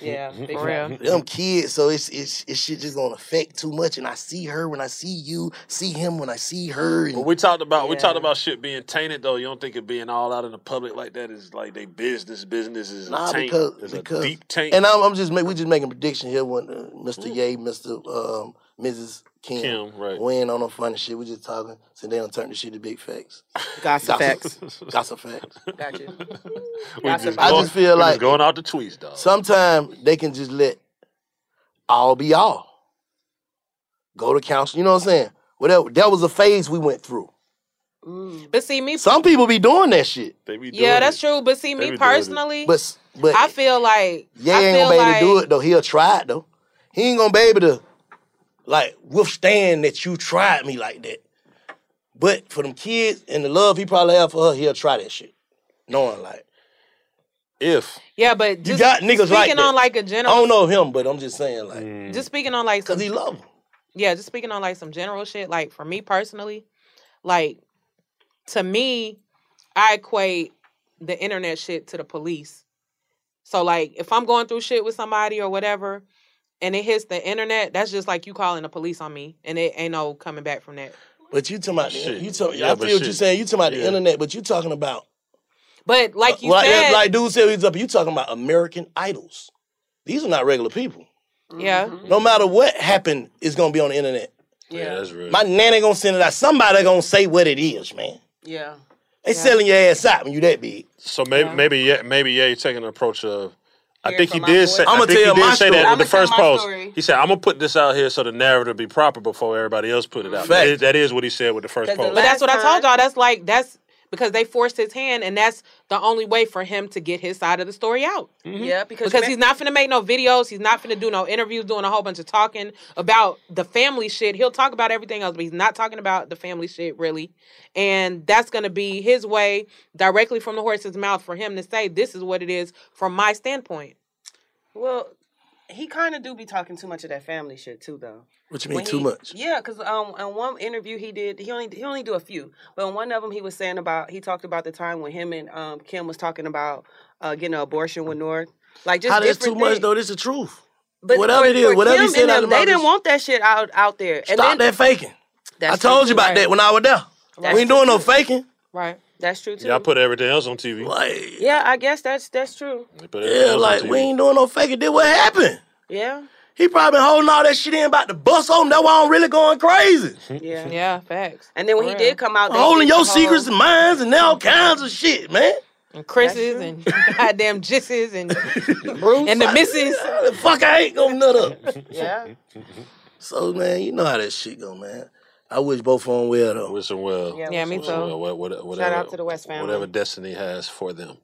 yeah, big For real. family. them kids, so it's it's it's shit just gonna affect too much. And I see her when I see you, see him when I see her. And But we talked about we Yeah. talked about shit being tainted though. You don't think it being all out in the public like that is like they business business is Nah, a taint. because It's because a deep taint. and I'm, I'm just make, we just making prediction here when uh, Mr. Ye, Mr. Um, Mrs. Kim, Kim, right. weighing on no funny shit. We just talking, so they don't turn the shit to big facts. Gossip facts. Gossip facts. Got you. We Gossip I just feel we like going out the tweets, dog. sometimes they can just let all be all. Go to council. You know what I'm saying? Whatever. That was a phase we went through. Mm. But see me. Some people be doing that shit, They be Yeah, that's it. true. But see They me be doing it. personally, but but I feel like Yeah, I ain't gonna be able like to do it though. He'll try it though. He ain't gonna be able to like withstand that you tried me like that. But for them kids and the love he probably have for her, he'll try that shit. Knowing like If yeah, but you got niggas like speaking that. on like a general. I don't know him, but I'm just saying like mm. Just speaking on like because he love him. yeah, just speaking on like some general shit, like for me personally, like to me, I equate the internet shit to the police. So like if I'm going through shit with somebody or whatever and it hits the internet, that's just like you calling the police on me and it ain't no coming back from that. But you talking about Shit. you talking, Yeah, I but feel what you're saying. You talking about the internet, but you talking about But like you uh, like, said, like dude said he's up. You talking about American idols. These are not regular people. yeah, mm-hmm. No matter what happened, it's gonna be on the internet. yeah, that's real. My nanny gonna send it out. Somebody gonna say what it is, man. Yeah. They selling your ass out when you that big. So maybe maybe yeah, maybe yeah, he's taking an approach of. I think he did say. I'ma tell my did say story. that with the I'ma tell first my post. story. He said, "I'm gonna put this out here so the narrative be proper before everybody else put it out." That is, that is what he said with the first 'Cause the post. But that's what I told y'all. That's like that's because they forced his hand, and that's the only way for him to get his side of the story out. Mm-hmm. Yeah, because, Because he's not gonna make no videos. He's not gonna do no interviews, doing a whole bunch of talking about the family shit. He'll talk about everything else, but he's not talking about the family shit really. And that's gonna be his way, directly from the horse's mouth, for him to say, "This is what it is from my standpoint." Well, he kind of do be talking too much of that family shit too, though. What you mean When too he- much? Yeah, because um, in one interview he did, he only he only do a few, but in one of them he was saying about he talked about the time when him and um Kim was talking about uh getting an abortion with North, like just How that's too much though? This is the truth. But whatever for- it is, whatever he said them, they didn't want that shit out out there. And Stop then, that faking. I told you about right. that when I was there. That's we ain't doing no faking. Right. That's true too. Y'all put everything else on TV. Like, yeah, I guess that's that's true. They put everything yeah, like we ain't doing no faking. Did what happened? Yeah, He probably been holding all that shit in about the bus on. That's why I'm really going crazy. yeah, Yeah, facts. And then when he For did come out, they holding your secrets and minds and all kinds of shit, man. And Chris's true. and goddamn Jisses and Bruce and the misses. The fuck I ain't gonna nut up. Yeah, So man, you know how that shit go, man. I wish both of them well though. Wish them well. Yeah, Yeah, me too. Well, what- what- whatever, out to the West family. Whatever destiny has for them,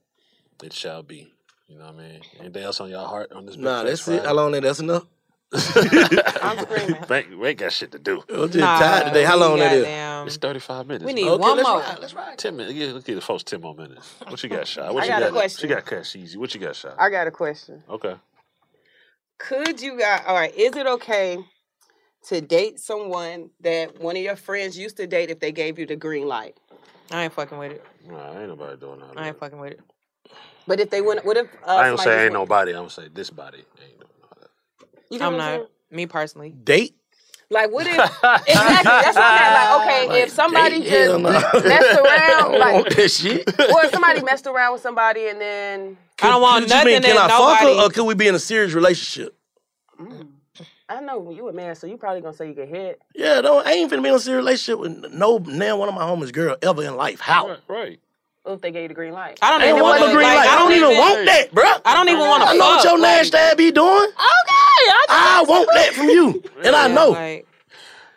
it shall be. You know what I mean? Anything else on your heart on this? Big Nah, Facts that's it. How long that? That's enough. I'm screaming. Bank, we ain't got shit to do. I'm just tired today. How long that is? Goddamn. It's 35 minutes. We need man. one let's more. ride, let's ride. 10 minutes. Yeah, let's give the folks 10 more minutes. What you got, Shy? What I you got a got? question. She got cash easy. What you got, Shy? I got a question. Okay. Could you guys? All right. Is it okay to date someone that one of your friends used to date if they gave you the green light? I ain't fucking with it. Nah, ain't nobody doing that. I ain't fucking with it. But if they wouldn't, what if? Uh, I ain't gonna say ain't went- nobody. I'm gonna say this body ain't doing all that. You get I'm what I'm not. saying? Me personally. Date? Like, what if? exactly. That's what I'm saying. Like, okay, if somebody date? Just no. messed I around, don't like, want that shit. or if somebody messed around with somebody and then I don't want What you nothing mean? Can I that fuck her or could we be in a serious relationship? I know you a man, so you probably gonna say you get hit. Yeah, don't, I ain't finna be in a serious relationship with no now one of my homies girl ever in life. How? Right, right. Or if they gave you the green light. I don't even want want no green light. I don't even want that, bro. I don't even want to. I know what your nasty ass be doing. Okay, I, I want that from you, and I know. Like,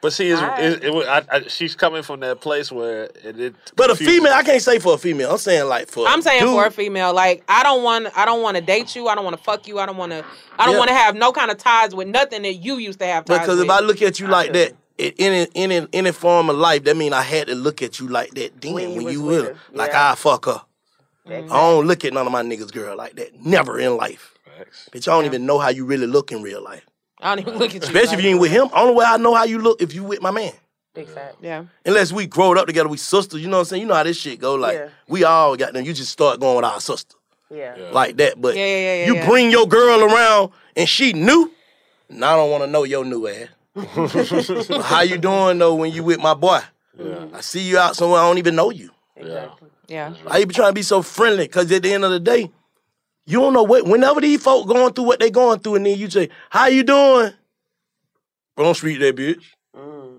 But see, it's, Alright. it, it, I, I, she's coming from that place where it. it But a female, I can't say for a female. I'm saying like for. I'm saying dude, for a female, like I don't want, I don't want to date you. I don't want to fuck you. I don't want to, I don't Yeah. want to have no kind of ties with nothing that you used to have ties Because with. if I look at you like that, in any any any form of life, that mean I had to look at you like that then When when, you was you with with her. her. Like Yeah. I fuck her. I don't look at none of my niggas girl like that. Never in life. Facts. Bitch, I don't even know how you really look in real life. I don't even look at you. Especially like, if you ain't with him. Only way I know how you look if you with my man. Big fat. Yeah. Unless we growed up together, we sisters. You know what I'm saying? You know how this shit go. Like Yeah. we all got them. You just start going with our sister Yeah. like that. But Yeah, yeah, yeah, yeah, you yeah. bring your girl around and she new. And I don't want to know your new ass. how you doing though when you with my boy? I see you out somewhere I don't even know you. Exactly. Yeah. Why you be trying to be so friendly? Cause at the end of the day, you don't know what. Whenever these folk going through what they going through, and then you say, "How you doing?" Don't speak that bitch. Mm.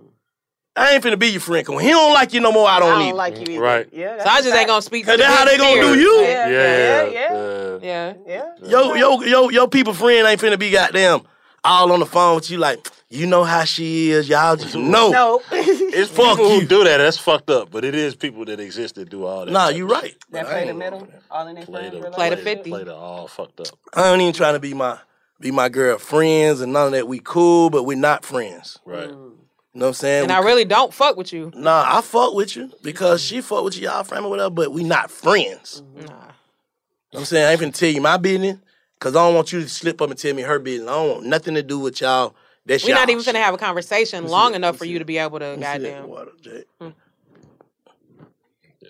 I ain't finna be your friend. Cause when he don't like you no more, I don't, I don't like you either. Right. Yeah. So I just ain't gonna speak to Cause that's how they gonna do period. you. Yeah. Yeah, Yeah. Yeah. yeah. Yeah. Yeah. Yo, yo, yo, yo, people friend ain't finna be goddamn all on the phone with you like, you know how she is, y'all just mm-hmm. know. No. It's Fuck people you. who do that. That's fucked up. But it is people that exist that do all that. Nah, you of right. that But play the middle. All in their Play friends. the, Play the 50. Play the all fucked up. I ain't even trying to be my be my girl friends and none of that. We cool, but we not friends. Right. Mm. You know what I'm saying? And We I really don't fuck with you. Nah, I fuck with you because mm. she fuck with you, y'all friend or whatever, but we not friends. Mm-hmm. Nah. You know what I'm saying? I ain't finna tell you my business because I don't want you to slip up and tell me her business. I don't want nothing to do with y'all. That's We're not y'all even finna have a conversation Let's long enough Let's for you it. to be able to Let me see that goddamn. water, Jay. Hmm. Yeah.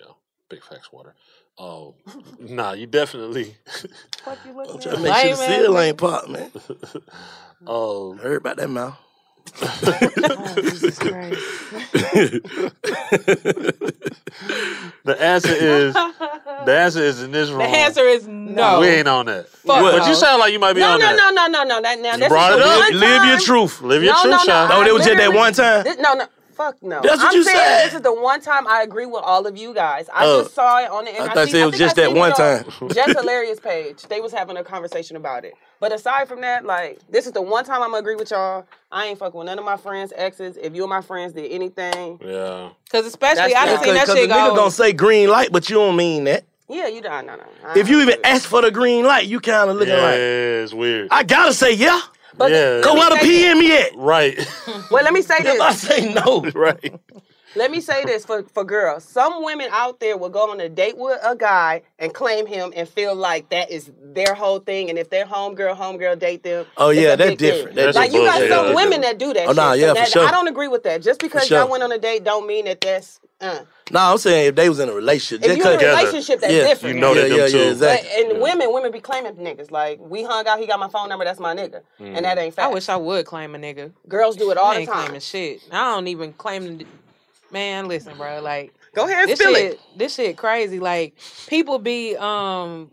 Big facts water. Oh, nah, you definitely. Fuck you I'm looking trying to at? make sure the Lame, man. seal ain't pop, man. Oh, Heard about that mouth. Oh, Jesus Christ. the answer is the answer is in this room. The answer is no. We ain't on that. Fuck but no. you sound like you might be No, on no, that. no, no, no, no. That, now, this brought is it up. one Live your truth. Live your no, truth, no, no. Sean. Oh, I they was just that one time? This, no, no. Fuck no. That's what I'm you saying said. this is the one time I agree with all of you guys. I Oh. just saw it on the I internet. thought you said it was just that one time. Just Hilarious page. They was having a conversation about it. But aside from that, like this is the one time I'm gonna agree with y'all. I ain't fucking with none of my friends' exes. If you and my friends did anything, Yeah. Cause especially That's I done not- seen that Because shit the nigga go. gonna say green light, but you don't mean that. yeah, you don't. No, no. I If you even ask for the green light, you kind of looking Yeah, like, Yeah, it's weird. I gotta say yeah. But yeah. Cause where the PM at? Right. well, let me say If I say no, right. Let me say this for, for girls. Some women out there will go on a date with a guy and claim him and feel like that is their whole thing. And if their homegirl, homegirl date them, Oh, it's yeah, a that's big thing. different. That's like you got bullshit. some Yeah, women that do that. Oh, shit. nah, So yeah, for that- sure. I don't agree with that. Just because sure. y'all went on a date don't mean that that's. Uh. nah, I'm saying if they was in a relationship, If you're in a 'cause- relationship, that's yeah, different. You know yeah, that them yeah, too. yeah, But, exactly. and women, women be claiming niggas like we hung out. He got my phone number. That's my nigga, and that ain't fact. I wish I would claim a nigga. Girls do it all I the ain't time. claiming shit. I don't even claim. The, man, listen, bro. Like Go ahead, this spill shit. it. This shit crazy. Like people be um.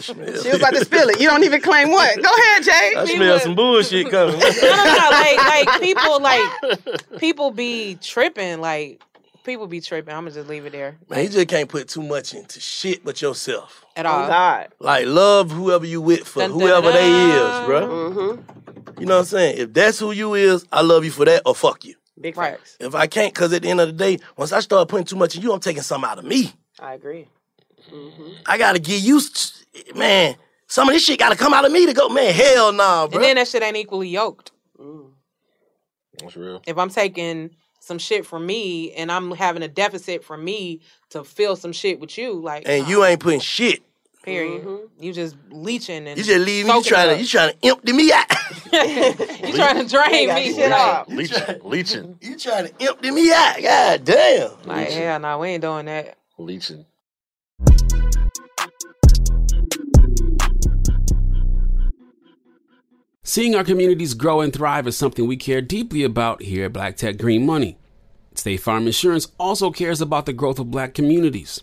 She was about to spill it. You don't even claim what? Go ahead, Jay. I smell some bullshit coming. No, no, no. Like like people like people be tripping. Like people be tripping. I'm gonna just leave it there Man, you just can't put too much into shit but yourself. at Oh all. God. Like love whoever you with for Dun, dun, whoever dun, they is, bro. Mm-hmm. You know what I'm saying? If that's who you is, I love you for that or fuck you. Big Right. facts. If I can't, cause at the end of the day, once I start putting too much in you, I'm taking something out of me. I agree. Mm-hmm. I gotta get used to, man, some of this shit gotta come out of me to go, man, hell nah, bro. And then that shit ain't equally yoked. Mm. That's real. If I'm taking some shit from me and I'm having a deficit from me to fill some shit with you, like And you ain't putting shit. period. You just leeching and You just leave me. You soaking trying to you trying to empty me out. you trying to drain me shit shit off. Leeching. Leeching. You trying to empty me out. God damn. Like hell no, we ain't doing that. Leeching. Seeing our communities grow and thrive is something we care deeply about here at Black Tech Green Money. State Farm Insurance also cares about the growth of black communities.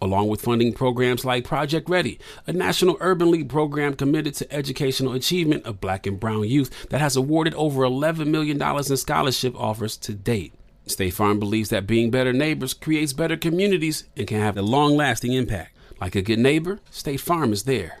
along with funding programs like Project Ready, a National Urban League program committed to educational achievement of black and brown youth that has awarded over $11 million in scholarship offers to date. State Farm believes that being better neighbors creates better communities and can have a long lasting impact. Like a good neighbor, State Farm is there.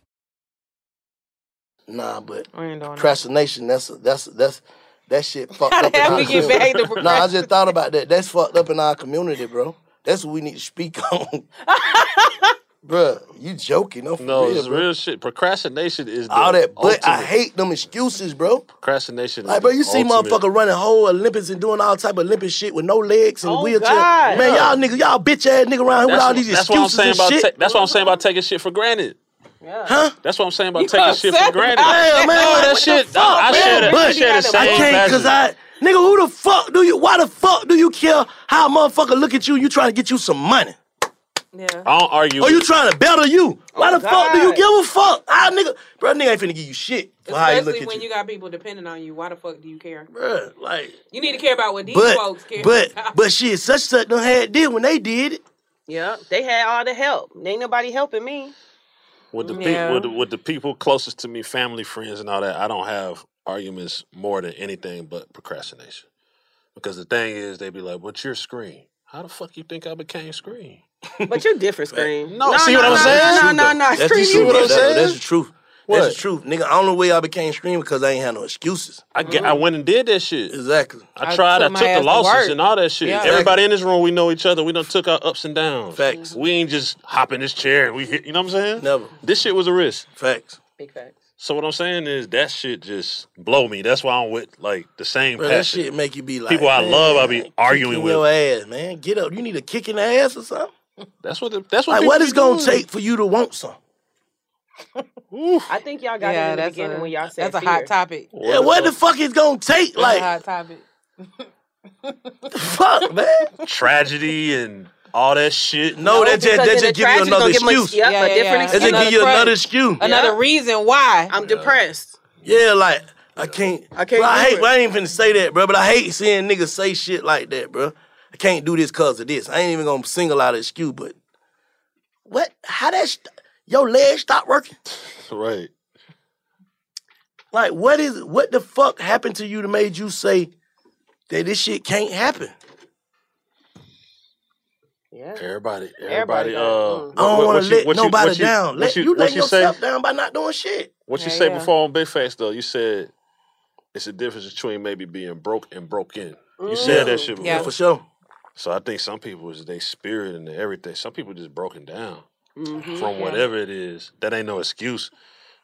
Nah, but We ain't doing that. procrastination. That's that's that's that shit fucked up. the in hell our we get back to Nah, I just thought about that. That's fucked up in our community, bro. That's what we need to speak on. Bruh, you joking? No, for No, real, it's bro. real shit. Procrastination is the All that, but I hate them excuses, bro. procrastination. Like, is bro, the you see ultimate- motherfucker running whole Olympics and doing all type of Olympic shit with no legs and Oh, wheelchair. God. Man, y'all niggas, y'all bitch ass nigga around here with all these that's what I'm excuses saying and about. shit. ta- that's what I'm saying about taking shit for granted. Huh? That's what I'm saying about You taking shit for granted. Damn, man, like, that shit. fuck, I, I man? share the, I But share the same I can't cause. I nigga, who the fuck do you? Why the fuck do you care how a motherfucker look at you? You trying to get you some money? Yeah. I don't argue. Or you trying to better you? Why Oh, the fuck do you give a fuck? How nigga, bro, nigga ain't finna give you shit for how you look Especially at when you. you got people depending on you. Why the fuck do you care? Bruh, like, You need to care about what these but folks care but about. but shit, such such done had did when they did it. Yeah, they had all the help. Ain't nobody helping me. With the, Yeah. pe- with, with the people closest to me, family, friends, and all that, I don't have arguments more than anything but procrastination. Because the thing is, they be like, "What's your Scream? How the fuck you think I became Scream?" But you're different, Scream. No, see what I'm no, saying? No, no, no, That's the Scream, truth. you what I'm That's, saying? that's the truth. What? That's the truth, nigga. The only way I became Scream because I ain't had no excuses. I, get, I went and did that shit. Exactly. I I tried. I took my took the ass to losses and all that shit. Yeah. Everybody in this room, we know each other. We done took our ups and downs. Facts. We ain't just hop in this chair we hit. You know what I'm saying? Never. This shit was a risk. Facts. Big facts. So what I'm saying is that shit just blow me. That's why I'm with like the same Bro, that shit make you be like People I love, I be arguing in with. your ass, man. Get up. You need a kick in the ass or something. That's what. The, that's what. Like, people what be it's gonna doing. take for you to want some? I think y'all got yeah, it in the beginning a, when y'all said that's a hot fear. topic. yeah, what the fuck is gonna take? That's a Like, hot topic. fuck, man. tragedy and all that shit. No, that just because that just give you another gonna give 'em a- excuse. Yep, Yeah, a yeah, different yeah. That excuse. just give you Another another excuse. Another reason why. I'm depressed. Yeah, like I can't. I can't Bro, I hate. it. Bro, I ain't even finna say that, bro. But I hate seeing niggas say shit like that, bro. I can't do this cause of this. I ain't even gonna single out an excuse, but what? How that? St- your leg stop working? Right. Like, what is? What the fuck happened to you that made you say that this shit can't happen? Yeah. Everybody, Everybody everybody. uh, Mm. I don't want to let what you- nobody what you- down. what Let you- you, what let you say- yourself down by not doing shit. What you Yeah, say yeah. before on Big Facts though? You said it's a difference between maybe being broke and broke in. You said that shit before. Yeah. for sure. So I think some people is they spirit and everything. Some people just broken down Mm-hmm. from whatever it is. That ain't no excuse,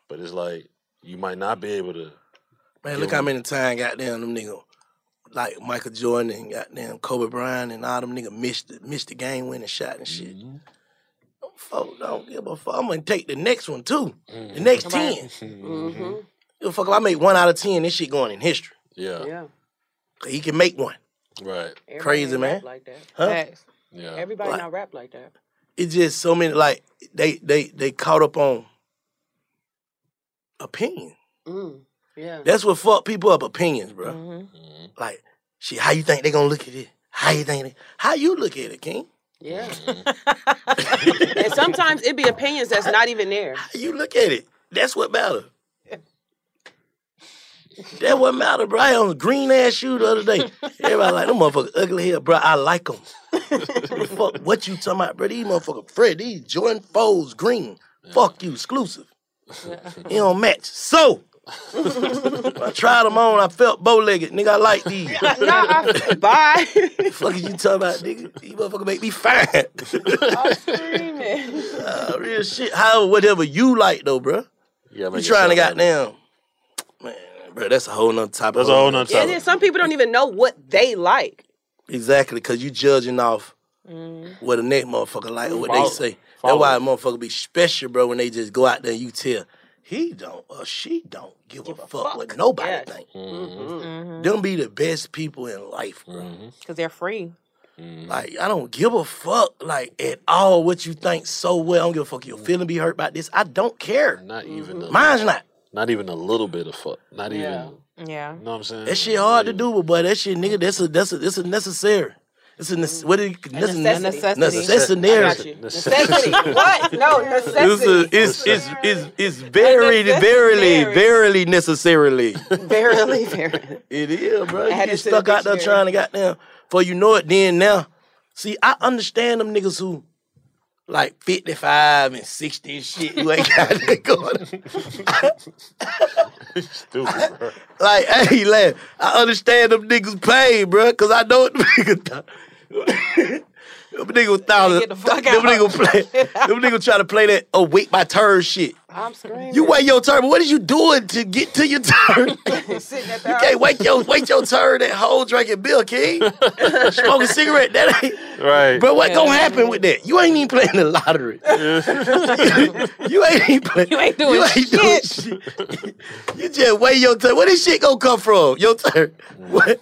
but it's like you might not be able to. Man, look how many times goddamn them nigga like Michael Jordan and goddamn Kobe Bryant and all them nigga missed the, missed the game winning shot and shit. Mm-hmm. Them folk don't give a fuck. I'm gonna take the next one too. The next ten. Mm-hmm. Give a fuck if I make one out of ten, this shit going in history. Yeah. Yeah. He can make one. Right. Everybody Crazy, man. rap Like that. Huh? Facts. Yeah. Everybody Like- not rap like that. It's just so many like they they they caught up on opinion. Mm. Yeah. That's what fuck people up opinions, bro. Mm-hmm. Like, shit, how you think they gonna look at it? How you think they, how you look at it, King? Yeah. Mm-hmm. and sometimes it be opinions that's not even there. How you look at it? That's what matter. That what matter, bro. I had on a green ass shoe the other day. Everybody like, them motherfuckers ugly here, bro. I like them. Fuck, what you talking about, bro? These motherfuckers, Fred, these Jordan Foes green. Fuck you, exclusive. It don't match. So, I tried them on. I felt bow legged. Nigga, I like these. nah, I, bye. fuck is you talking about, nigga? These motherfuckers make me fine. I'm screaming. Uh, real shit. However, whatever you like, though, bro. Yeah. You make trying to yourself happy. goddamn. Man, bro, that's a whole nother topic. That's a whole nother Yeah, topic. then some people don't even know what they like. Exactly, because you judging off Mm-hmm. what the next motherfucker like or what Follow- they say. That's why a motherfucker be special, bro, when they just go out there and you tell he don't or she don't give, a, fuck, what nobody Yes. think. Mm-hmm. Them be the best people in life, bro. Mm-hmm. Because they're free. Like, I don't give a fuck, like, at all what you think so well. I don't give a fuck your feeling be hurt by this. I don't care. Not even. A, Mine's not. Not even a little bit of fuck. Not Yeah. even. Yeah. You know what I'm saying? That shit hard to do, but boy, that shit, nigga, that's a that's a that's a necessary. It's a nece- mm-hmm. what is it? necessity. Necessity. Necessary. I got you. Necessity. what? No, It's, necessity. a, it's, it's, it's, it's very, verily, Unnecessary. verily necessarily. Verily, verily. It is, bro. You Add get it to the stuck out there trying to goddamn, for you know it, then now. See, I understand them niggas who like 55 and 60 and shit. You ain't got that going. Stupid, bro. Like, hey, laugh. I understand them niggas pain, bro, because I know what them niggas thought. Them niggas thought Get the fuck them out. niggas play, them niggas try to play that oh wait my turn shit. I'm screaming. You wait your turn, but what is you doing to get to your turn? sitting at You the can't wait your wait your turn that whole drinking Bill King. Smoking cigarette. That ain't Right. But what gonna happen with that? You ain't even playing the lottery. you ain't even playing. You ain't doing doing shit. you just wait your turn. Where this shit gonna come from? Your turn. What?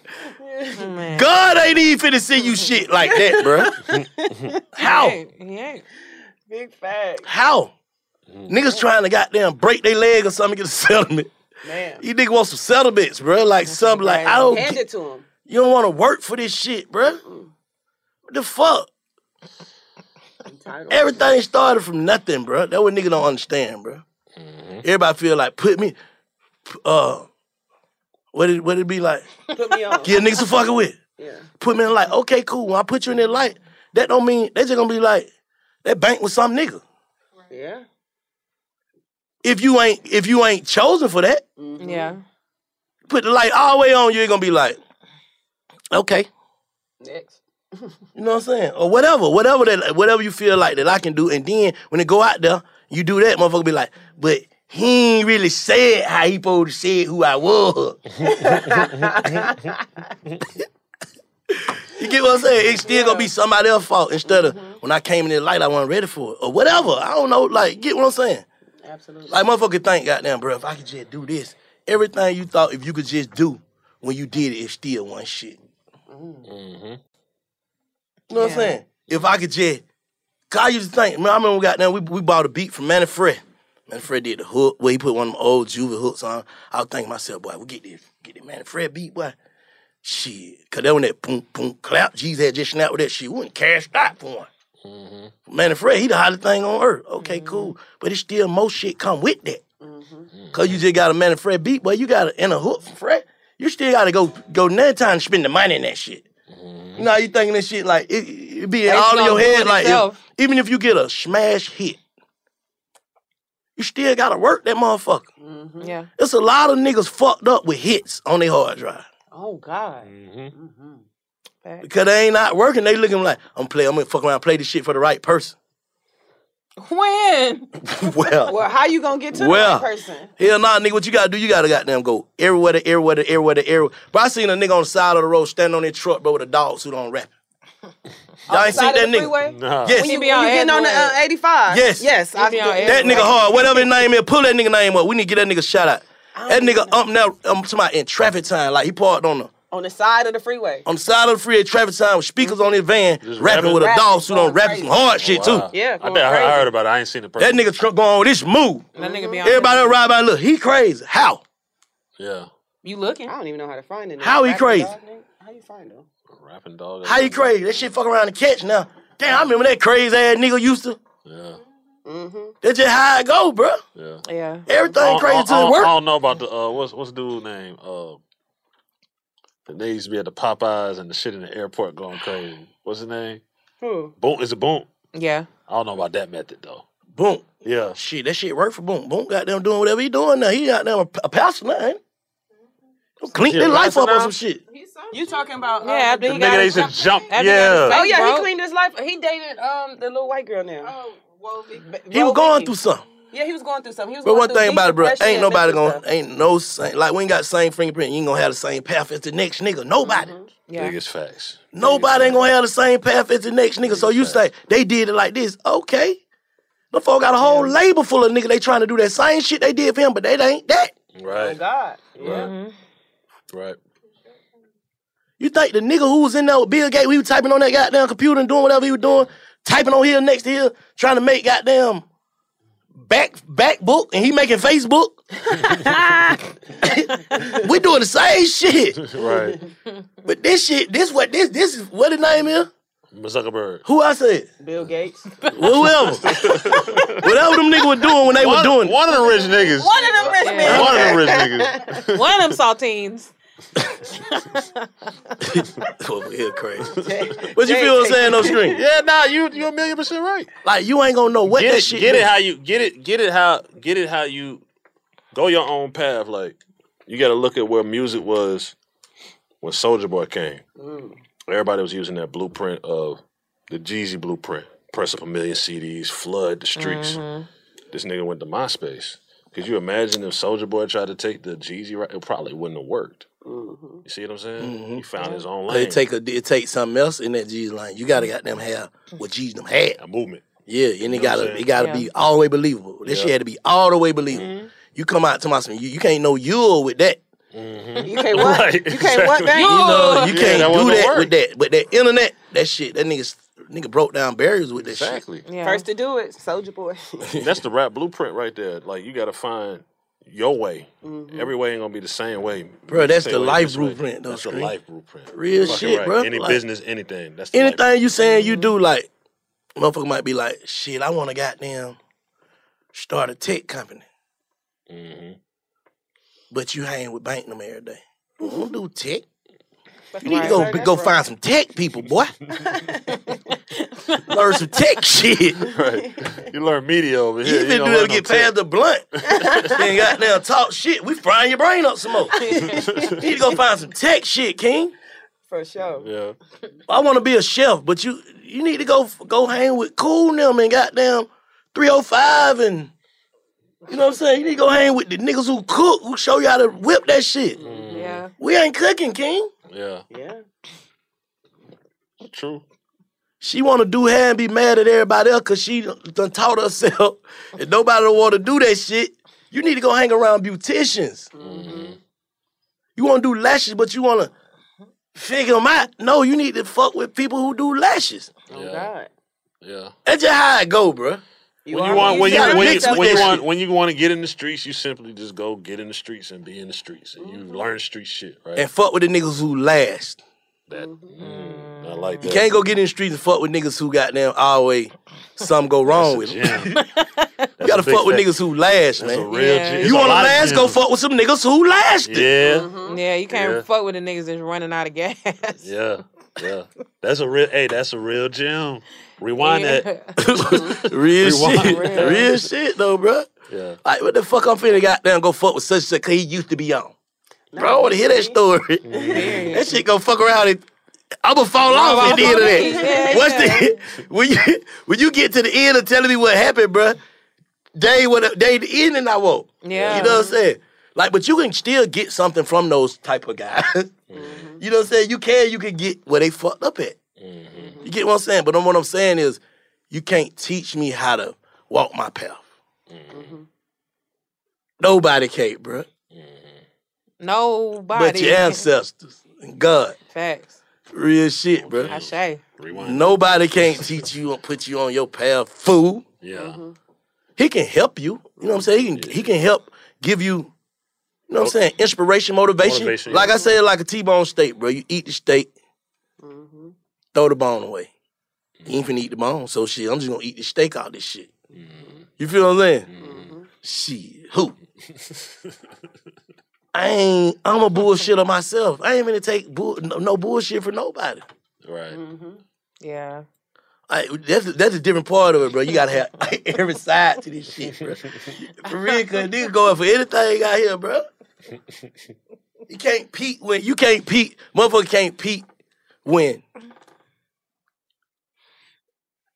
Man. God ain't even finna see you shit like that, bro. How? He ain't. He ain't. Big fact. How? Niggas trying to goddamn break their leg or something to get a settlement. Man. You niggas want some settlements, bro. Like something like I don't. Hand get- it to him. You don't want to work for this shit, bro. What the fuck? Everything started from nothing, bro. That what nigga don't understand, bro. Everybody feel like put me, uh, what it what it be like? Put me on. Give niggas a fucking with. Yeah. Put me in the light. Okay, cool. When I put you in that light, that don't mean they just gonna be like that bank with some nigga. Yeah. If you ain't if you ain't chosen for that, mm-hmm. Yeah. put the light all the way on. You ain't gonna be like, okay. Next. You know what I'm saying? Or whatever, whatever that, whatever you feel like that I can do. And then when it go out there, you do that, motherfucker be like, but he ain't really said how he supposed to say who I was. you get what I'm saying? It's still gonna be somebody else's fault instead of when I came in the light, I wasn't ready for it. Or whatever. I don't know. Like, get what I'm saying? Absolutely. Like motherfucker think, goddamn, bro, if I could just do this, everything you thought if you could just do when you did it, it still one shit. Mm-hmm. You know what I'm saying? If I could just, cause I used to think, man, I remember we got down, we, we bought a beat from Mannie Fresh. Man, Fresh did the hook where he put one of them old juvie hooks on. I was thinking myself, boy, we get this, get this man Fresh beat, boy. Shit, cause that when that boom boom clap, G's had just snapped with that shit. We wouldn't cash out for one. Mm-hmm. Man, Fresh, he the hottest thing on earth. Okay, cool. But it's still most shit come with that. Mm-hmm. Cause you just got a man and Fresh beat, boy, you got in a hook from Fresh. You still gotta go go another time and spend the money in that shit. You know how you thinking this shit like it, it be in all in your head like if- even if you get a smash hit, you still gotta work that motherfucker. Yeah. It's a lot of niggas fucked up with hits on their hard drive. Oh God. Mm-hmm. Because they ain't not working, they looking like, I'm play, I'm gonna fuck around play this shit for the right person. When? well, Well, how you gonna get to well, the right person? hell nah, nigga, what you gotta do, you gotta goddamn go everywhere to everywhere to everywhere to everywhere. But I seen a nigga on the side of the road standing on his truck, bro, with a dog suit on rapping. Y'all ain't seen that the nigga? freeway? Nah. Yes. When you, be when on you getting on the uh, 85? Uh, yes. Yes. I That nigga hard. Whatever his name is, pull that nigga name up. We need to get that nigga shout out. That nigga up um, now, I'm talking about in traffic time. Like he parked on the On the side of the freeway. on the side of the freeway traffic time with speakers mm-hmm. on his van, rapping rapping? with a Rapping, dog suit on, rapping crazy. some hard shit too. Wow. Yeah, I going think I heard, I crazy. heard about it. I ain't seen the person. That nigga truck going on with this move. That nigga be on. Everybody else ride by and look, he crazy. How? Yeah. You looking? I don't even know how to find it. How he Rapping crazy? dog. How you find him? Rapping dog. How you crazy? That shit fuck around and catch now. Damn, I remember that crazy ass nigga used to. Yeah. Mhm. That's just how it go, bro. Yeah. Yeah. Everything crazy I, till I, it I don't know about the uh, what's what's the dude name? Uh, they used to be at the Popeyes and the shit in the airport going crazy. What's his name? Who? Boom. Is it Boom? Yeah. I don't know about that method though. Boom. Yeah. Shit, that shit worked for Boom. Boom got them doing whatever he doing now. He got them a, a pastor now, ain't he? Clean their life pastor up on some shit. You talking about? Yeah, uh, after The he nigga got they his used to jump. after he got his Yeah. Oh yeah, he cleaned his life. He dated um the little white girl now. Oh, whoa, big. He was going through something. Yeah, he was going through something. He was But going one through thing about it, bro, ain't nobody gonna stuff. ain't no same like we ain't got the same fingerprint. You ain't gonna have the same path as the next nigga. Nobody. Yeah. Biggest facts. Nobody ain't gonna have the same path as the next nigga. So you say they did it like this, okay? The folk got a whole label full of nigga. They trying to do that same shit they did for him, but they ain't that. Oh Right. God. Yeah. Right. Right. You think the nigga who was in there with Bill Gates, he was typing on that goddamn computer and doing whatever he was doing, typing on here next to here, trying to make goddamn back back book, and he making Facebook. we doing the same shit. Right. But this shit, this what this this is what the name is? Zuckerberg. Who I said? Bill Gates. Whoever. Whatever them niggas were doing when they were doing one of the rich niggas. One of them rich Yeah. men. One of the rich niggas. One of them saltines. over here crazy. What you feel I'm saying no Scream? Yeah, nah, you you a million percent right. Like you ain't gonna know what Get that it, shit get it is. how you get it, get it how get it how you go your own path. Like you got to look at where music was when Soulja Boy came. Everybody was using that blueprint of the Jeezy blueprint. Press up a million CDs, flood the streets. This nigga went to MySpace. Could you imagine if Soulja Boy tried to take the Jeezy right? It probably wouldn't have worked. Mm-hmm. You see what I'm saying? Mm-hmm. He found his own lane. It take a it take something else in that Jeezy line. You gotta goddamn have what mm. Jeezy them had. a movement. Yeah, and it know what I'm gotta saying? it gotta be all the way believable. This shit had to be all the way believable. Mm-hmm. You come out to my you, you can't know you with that. You can't what? Right, You can't what, exactly. You know, you Yeah, can't that do that work. with that. But that internet, that shit, that nigga nigga broke down barriers with that Exactly. Yeah. First to do it, Soulja Boy. That's the rap blueprint right there. Like you got to find your way. Mm-hmm. Every way ain't gonna be the same way. Bro, that's the life this way. blueprint, though, That's the Scream. life blueprint. Real Fucking shit, right. bro. Any Like- business, anything. That's the Anything you saying you do, like, motherfucker might be like, shit, I want to goddamn start a tech company. Mm-hmm. But you hang with bank them every day. You don't do tech. That's You need to go That's go find some tech people, boy. Learn some tech shit. Right. You learn media over You here. even don't do learn that to get no past the blunt. then goddamn talk shit. We frying your brain up some more. you need to go find some tech shit, King. For sure. Yeah. I want to be a chef, but you you need to go go hang with Cool and them and goddamn 305 and you know what I'm saying? You need to go hang with the niggas who cook, who show you how to whip that shit. Yeah. We ain't cooking, King. Yeah. Yeah. True. She want to do hair and be mad at everybody else because she done taught herself and nobody don't want to do that shit. You need to go hang around beauticians. Mm-hmm. You want to do lashes, but you want to figure them out. No, you need to fuck with people who do lashes. Oh Yeah. God. Yeah. That's just how it go, bruh. When you want when you gotta when you, when you want when you want to get in the streets, you simply just go get in the streets and be in the streets, and you Mm-hmm. learn street shit, right? and fuck with the niggas who last. that mm, I like You that. can't go get in the streets and fuck with niggas who goddamn always something go wrong with them. You gotta a big fuck with niggas who last, That's a man. real. Yeah. jam. You wanna last? Go fuck with some niggas who lasted. Yeah, Yeah, you can't Yeah. fuck with the niggas that's running out of gas. yeah, yeah. That's a real. Hey, that's a real gem. Rewind that. Real Rewind. shit. Real. Real shit though, bro. Yeah. Like what the fuck I'm finna goddamn go fuck with such and such cause he used to be on. Bro, I wanna hear that story. that shit gonna fuck around and I'ma fall off at the end of that. Yeah, What's yeah. the when you when you get to the end of telling me what happened, bro? They what they the end and I won't. Yeah. You know what I'm saying? Like, but you can still get something from those type of guys. Mm-hmm. You know what I'm saying? You can, you can get where they fucked up at. Mm-hmm. You get what I'm saying? But what I'm saying is, you can't teach me how to walk my path. Mm-hmm. Nobody can, bro. Nobody. But your ancestors and God. Facts. Real shit, bro. I say. Nobody can't teach you and put you on your path, fool. Yeah. He can help you. You know what I'm saying? He can he can help give you, you know what I'm saying, inspiration, motivation. Motivation, like yeah. I said, like a T-bone steak, bro. You eat the steak, mm-hmm. throw the bone away. You ain't finna mm-hmm. eat the bone, so shit, I'm just gonna eat the steak out this shit. Mm-hmm. You feel what I'm saying? Shit, who? I ain't. I'm a bullshit bullshitter myself. I ain't gonna take bull, no, no bullshit for nobody. Right. Yeah. I, that's that's a different part of it, bro. You gotta have every side to this shit, bro. For real, cause niggas going for anything out here, bro. You can't peak when you can't peak. Motherfucker can't peak when.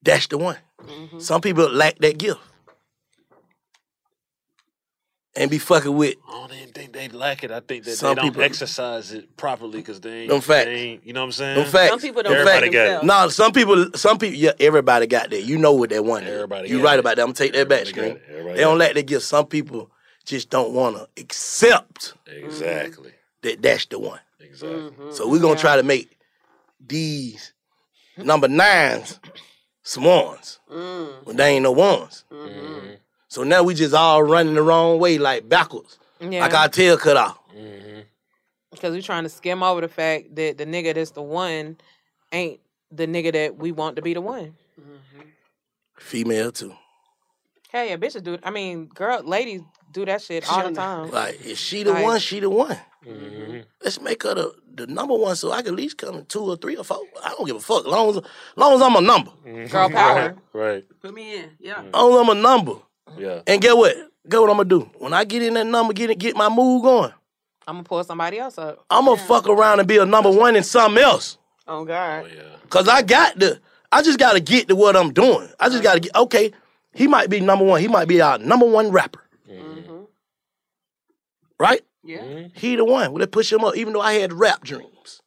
That's the one. Mm-hmm. Some people lack that gift. And be fucking with I don't even think they lack it. I think that Some they don't people- exercise it properly because they ain't. Them facts. They ain't, you know what I'm saying? them facts. Some people don't Them Everybody got it. No, some people, some people, yeah, everybody got that. You know what that one is. Everybody You got right it. about that. I'm gonna take that back, Everybody got screen. it. Everybody They don't got lack that gift. Some people just don't want to accept Exactly. that that's the one. Exactly. Mm-hmm. So we're gonna try to make these number nines some ones mm. when they ain't no ones. Mm-hmm. mm-hmm. So now we just all running the wrong way, like backwards, Yeah. like our tail cut off. Mm-hmm. Because we're trying to skim over the fact that the nigga that's the one ain't the nigga that we want to be the one. Female too. Hell yeah, bitches do. I mean, girl, ladies do that shit all the time. Like if she the Like- one, she the one. Mm-hmm. Let's make her the, the number one, so I can at least come in two or three or four. I don't give a fuck, long as long as I'm a number. Girl power. Right. Put me in. Yeah. Long as I'm a number. Yeah. And get what? Get what I'm gonna do? When I get in that number, get it, get my move going. I'm gonna pull somebody else up. I'm gonna fuck around and be a number one in something else. Oh God. Oh yeah. Cause I got the, I just gotta get to what I'm doing. I just gotta get, okay, he might be number one. He might be our number one rapper. Mm-hmm. Right? Yeah. Mm-hmm. He the one. Well, they push him up, even though I had rap dreams.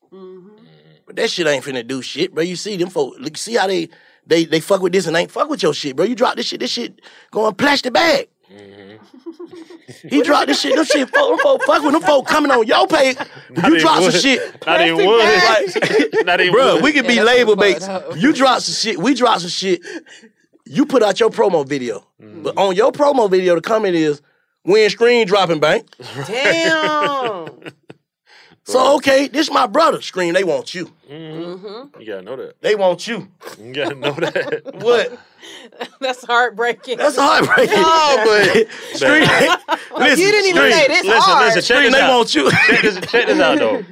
But that shit ain't finna do shit, bro. You see them folks, look, see how they, they, they fuck with this and ain't fuck with your shit, bro. You drop this shit, this shit going plash the bag. He dropped this shit, them shit, folk, them folk fuck with them folk coming on your page. Not you even drop some wood. shit. Not even wood. Not even Bro, we could be Yeah, that's label what's mates. You drop some shit, we drop some shit. You put out your promo video. Mm. But on your promo video, the comment is, when Scream dropping bank. Damn. So okay, this my brother. Scream, they want you. You gotta know that. They want you. You gotta know that. What? That's heartbreaking. That's heartbreaking. No, but Scream, listen, you didn't even Scream, say this listen, hard. listen, check Scream, this they out. want you. check this, check this out though.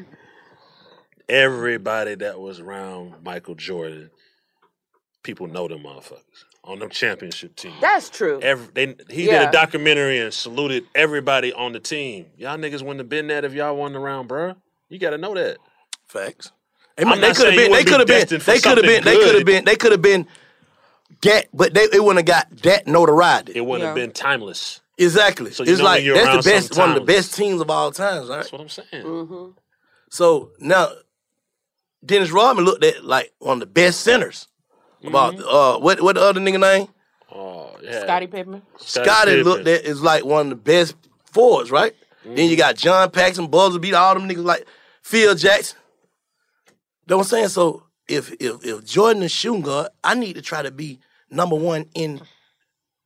Everybody that was around Michael Jordan, people know them motherfuckers on them championship teams. That's true. Every, they, he did a documentary and saluted everybody on the team. Y'all niggas wouldn't have been that if y'all won the round, bruh. You gotta know that. Facts. They, I'm they could have been. They be could have been. They could have been. They could have been. They could have been. That, but they it wouldn't have got that notoriety. It wouldn't have been timeless. Exactly. So you it's know like you're that's around the best, some one of the best teams of all times, right? That's what I'm saying. Mm-hmm. So now, Dennis Rodman looked at like one of the best centers. About Mm-hmm. uh, what what the other nigga name? Oh, yeah. Scottie Pippen. Scottie Pippen. looked at is like one of the best forwards, right? Then you got John Paxson, Buzzer beat all them niggas like Phil Jackson. Know what I'm saying? So if if if Jordan is shooting guard, I need to try to be number one in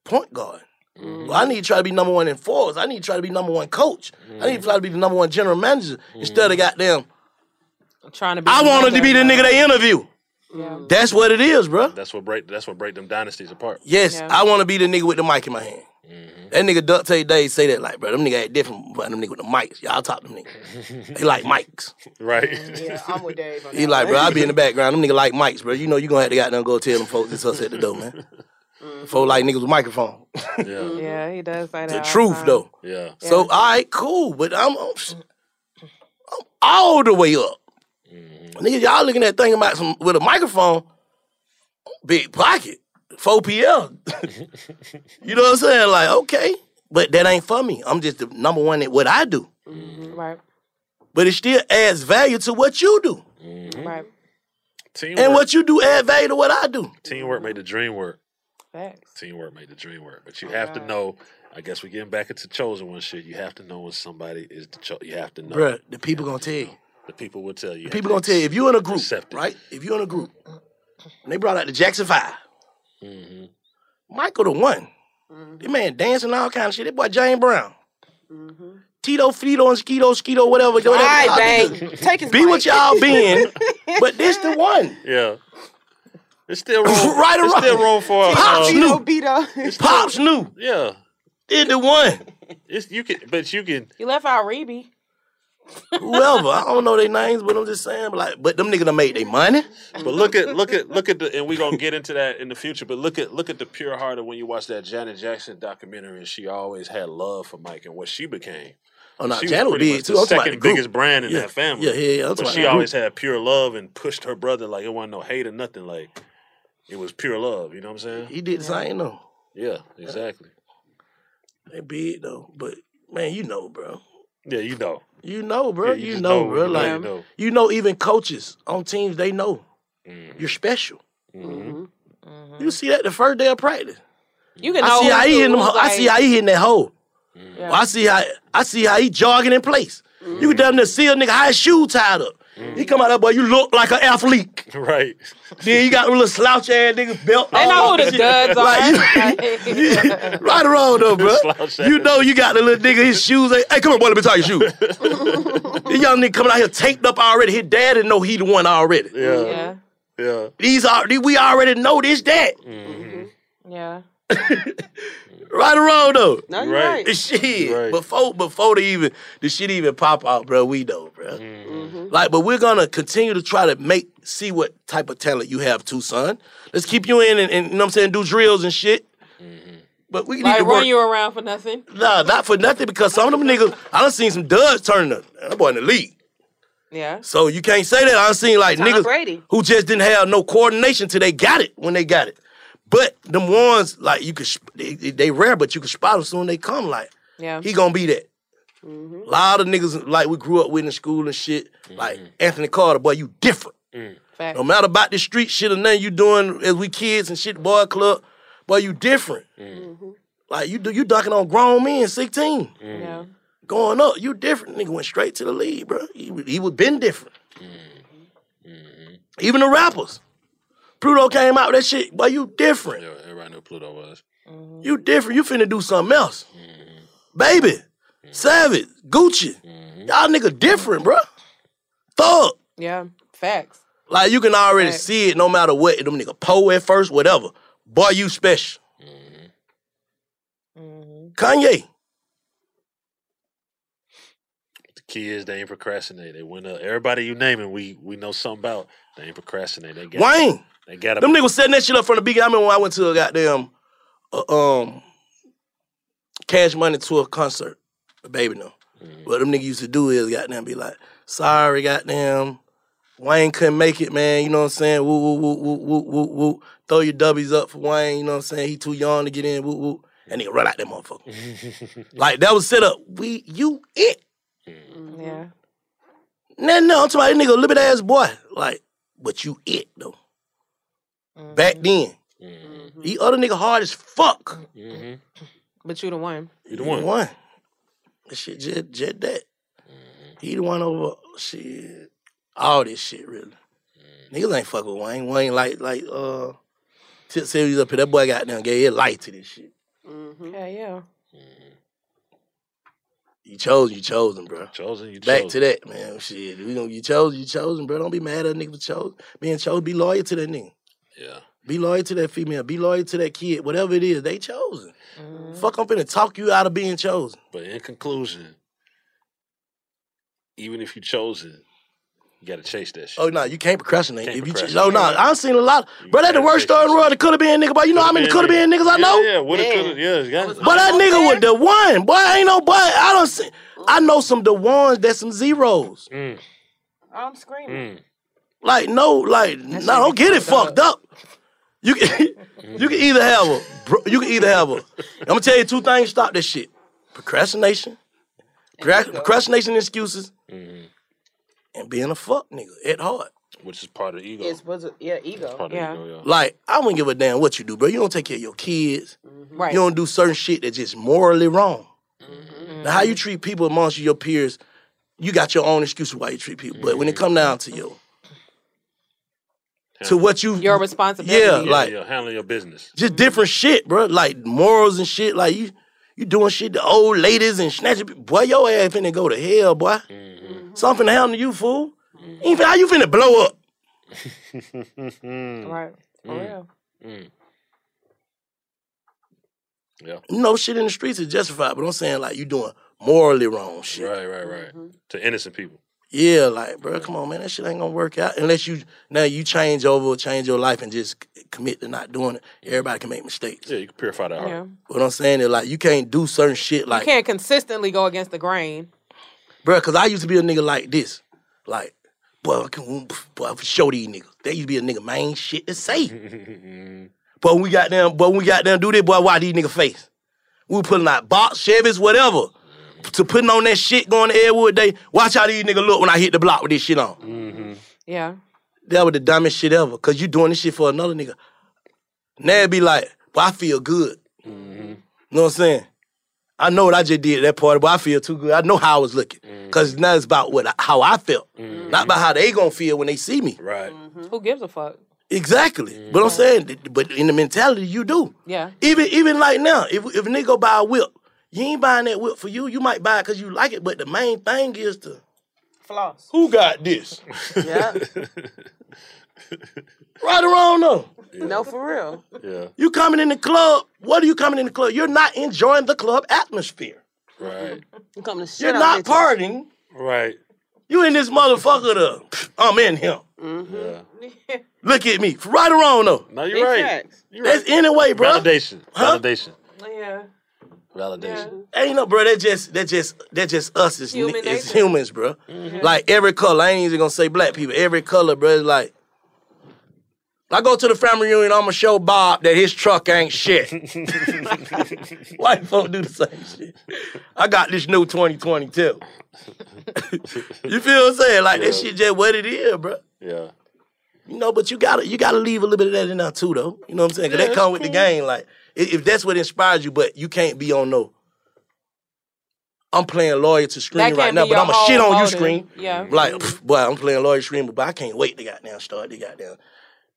point guard. Well, I need to try to be number one in forwards. I need to try to be number one coach. I need to try to be the number one general manager instead of goddamn. I'm Trying to be. I wanted to be the nigga they interview. That's what it is, bro. That's what break. That's what break them dynasties apart. Yes, I want to be the nigga with the mic in my hand. Mm-hmm. That nigga Duck Tate Dave say that like, bro, them nigga ain't different, but them nigga with the mics. Y'all talk them niggas. they like mics. Right. Mm, yeah, I'm with Dave. On He like, bro, I be in the background. Them nigga like mics, bro. You know you gonna have to goddamn go tell them folks it's us at the door, man. Mm-hmm. Folks like niggas with microphone. Yeah. Mm-hmm. Yeah, he does say that. the truth time. though. Yeah. So all right, cool, but I'm, I'm, I'm all the way up. Niggas, y'all looking at thinking about some with a microphone, big pocket, 4 PL. you know what I'm saying? Like, okay, but that ain't for me. I'm just the number one at what I do. Mm-hmm. Right. But it still adds value to what you do. Mm-hmm. Right. Teamwork. And what you do add value to what I do. Teamwork made the dream work. Facts. Teamwork made the dream work. But you oh, have to know. I guess we're getting back into chosen one shit. You have to know when somebody is the cho- You have to know. Bruh, the people gonna tell you. The people will tell you. The people gonna tell you if you're in a group, Accept right? If you're in a group, and they brought out the Jackson 5 Mm-hmm. Michael the one. This man dancing all kind of shit. That boy James Brown. Tito, Fito, and Skeeto, Skeeto, whatever. whatever All right, y'all bang. Take his Be what y'all been, but this the one. Yeah. It's still room. Right or It's wrong? still room for. Pops uh, knew. Beto. Pops knew. Yeah. Did the one. It's you can, but you can. You left out Rebbie. Whoever. I don't know their names, but I'm just saying, but like, but them niggas done made their money. But look at look at look at the and we gonna get into that in the future. But look at look at the pure heart of when you watch that Janet Jackson documentary, and she always had love for Mike and what she became. Oh, no, she Janet was pretty big too. The I'm second biggest brand in Yeah. that family. Yeah, yeah, yeah. I'm But she always had pure love and pushed her brother like it wasn't no hate or nothing. Like it was pure love. You know what I'm saying? He did the same though. Yeah, exactly. They big though, but man, you know, bro. Yeah, you know. You know, bro. Yeah, you you know, know, bro. you know, like you know. you know, even coaches on teams, they know Mm-hmm. you're special. Mhm. You mm-hmm. see that the first day of practice. You can I see how he hitting them. who's ho- I see how he hitting that hole. Mm-hmm. Yeah. I see how I see how he jogging in place. You can damn near see a nigga high shoe tied up. He come out there, boy. You look like an athlete. Right. Then you got a little slouch ass nigga belt. They know who the shit. duds are. Like, you- right or wrong though, bro. You know you got the little nigga. His shoes. Ain't, hey, come on, boy. Let me tie your shoes. this young nigga coming out here taped up already. His dad didn't know he the one already. Yeah. yeah. Yeah. These are we already know this that. Mm-hmm. Yeah. Right or wrong though. No, you're Right. right. The shit Right. before before they even the shit even pop out, bro. We know, bro. Mm-hmm. Like, but we're gonna continue to try to make see what type of talent you have too, son. Let's keep you in and, and you know what I'm saying, do drills and shit. Mm-hmm. But we need Like to run work. you around for nothing. Nah, not for nothing because some of them niggas, I done seen some duds turning up. That boy in the league. Yeah. So you can't say that. I done seen like Tom niggas Brady. who just didn't have no coordination till they got it when they got it. But them ones, like you could, they, they rare, but you can spot them soon they come. Like Yeah. he gonna be that. Mm-hmm. A lot of niggas like we grew up with in school and shit. Like mm-hmm. Anthony Carter, boy, you different. Mm. Facts. No matter about the street shit or nothing you doing as we kids and shit, boy club, boy, you different. Mm. Mm-hmm. Like you do, you dunking on grown men, sixteen, mm. Yeah. going up. You different. Nigga went straight to the league, bro. He would- he would been different. Mm-hmm. Even the rappers. Pluto came out with that shit, boy. You different. Yeah, everybody knew Pluto was. Mm-hmm. You different. You finna do something else. Mm-hmm. Baby, mm-hmm. Savage, Gucci. Y'all nigga different, bro. Thug. Yeah. Facts. Like you can already Right. see it no matter what. Them nigga po at first, whatever. Boy, you special. Kanye. The kids, they ain't procrastinate. They went up. Uh, everybody you naming, we we know something about. They ain't procrastinate. They got Wayne. They got Them niggas setting that shit up from the beginning. I remember when I went to a goddamn uh, um cash money to a concert. A baby no. What them niggas used to do is goddamn be like, sorry, goddamn. Wayne couldn't make it, man. You know what I'm saying? Woo, woo, woo, woo, woo, woo, woo. Throw your W's up for Wayne. You know what I'm saying? He too young to get in. Woo, woo. And nigga run out that motherfucker. like that was set up. We, you, it. Yeah. No, no, I'm talking about that nigga, a little bit ass boy. Like, but you it though. Back mm-hmm. then. Mm-hmm. These other nigga hard as fuck. Mm-hmm. But you the one. You the He one. One. That shit jet jet that. He the one over shit. All this shit really. Niggas ain't fuck with Wayne. Wayne like like uh Tip said he was up here. That boy got down, gave his life to this shit. Yeah, yeah. You chose, you chosen, bro. Chosen, you Back chosen. to that, man. Shit, we gonna you chose, you chosen, bro. Don't be mad at a nigga for chose. Being chosen, be loyal to that nigga. Yeah. Be loyal to that female. Be loyal to that kid. Whatever it is, they chosen. Mm-hmm. Fuck, I'm finna talk you out of being chosen. But in conclusion, even if you chosen, you gotta chase that shit. Oh no, you can't procrastinate. Can't if you ch- oh no, I've seen a lot. Bro, that the worst chase story in the world. It could have been a nigga, but you know how many could have been niggas I know. Yeah, yeah. What it could have? Yeah, it's But that nigga with the one, boy, ain't no boy. I don't see. I know some the ones that's some zeros. Mm. I'm screaming. Like no, like no, don't get it fucked up. You can you can either have a bro- you can either have a. I'm gonna tell you two things. Stop this shit. Procrastination, Procra- procrastination excuses, Mm-hmm. and being a fuck nigga at heart. Which is part of the ego. It's was yeah ego. Part of yeah. ego, yeah. Like I wouldn't give a damn what you do, bro. You don't take care of your kids. Right. You don't do certain shit that's just morally wrong. Mm-hmm. Now, how you treat people amongst your peers, you got your own excuse why you treat people. But when it come down to you, to what you Your responsibility. Yeah, Yeah, like yeah, handling your business. just different shit, bro. Like morals and shit. Like you, you doing shit to old ladies and snatching. people. Boy, your ass finna go to hell, boy. Mm-hmm. Something happen to you, fool. Ain't fin- how you finna blow up? Right. For Mm. real. Mm. Yeah. No shit in the streets is justified, but I'm saying like you doing morally wrong shit. Right, right, right. To innocent people. Yeah, like, bro, come on, man, that shit ain't gonna work out unless you now you change over, change your life, and just commit to not doing it. Everybody can make mistakes. Yeah, you can purify that heart. Yeah. What I'm saying is like you can't do certain shit like, you can't consistently go against the grain. bro, because I used to be a nigga like this, like, boy, I can, boy, I show these niggas. They used to be a nigga man shit to say. but when we got them, but when we got them do this, boy, why these nigga face? We were putting out box, Chevys, whatever. To putting on that shit going to Edwood Day. Watch how these niggas look when I hit the block with this shit on. Mm-hmm. Yeah. That was the dumbest shit ever. Cause you doing this shit for another nigga. Now it be like, well, I feel good. You know what I'm saying? I know what I just did at that party, but I feel too good. I know how I was looking. Mm. Cause now it's about what how I felt. Mm. Not about how they gonna feel when they see me. Right. Mm-hmm. Who gives a fuck? Exactly. Mm. But I'm saying, but in the mentality you do. Yeah. Even even like now, if if a nigga go buy a whip, you ain't buying that whip for you. You might buy it because you like it, but the main thing is to Floss. who got this? Yeah. Right or wrong though. no, for real. Yeah. You coming in the club, what are you coming in the club? You're not enjoying the club atmosphere. Right. You coming to shit You're not partying. Right. You in this motherfucker to, I'm in him. Mm-hmm. Yeah. Look at me. Right or wrong though. No, you're right. You're That's right. anyway, bro. Validation. Huh? Validation. Yeah. Validation. Ain't no, bro. That just, that just, that just us as, Human as humans, bro. Mm-hmm. Like every color. I ain't even gonna say black people. Every color, bro. Is like, I go to the family reunion. I'ma show Bob that his truck ain't shit. White folk do the same shit. I got this new 2022. you feel what I'm saying? Like that shit just what it is, bro. Yeah. You know, but you gotta you gotta leave a little bit of that in there too, though. You know what I'm saying? Cause that come with the game. Like i- if that's what inspires you, but you can't be on no. I'm playing lawyer to Scream right now, but I'm gonna shit whole on you Scream. Yeah. Like, pff, boy, I'm playing lawyer to Scream, but I can't wait to goddamn start the goddamn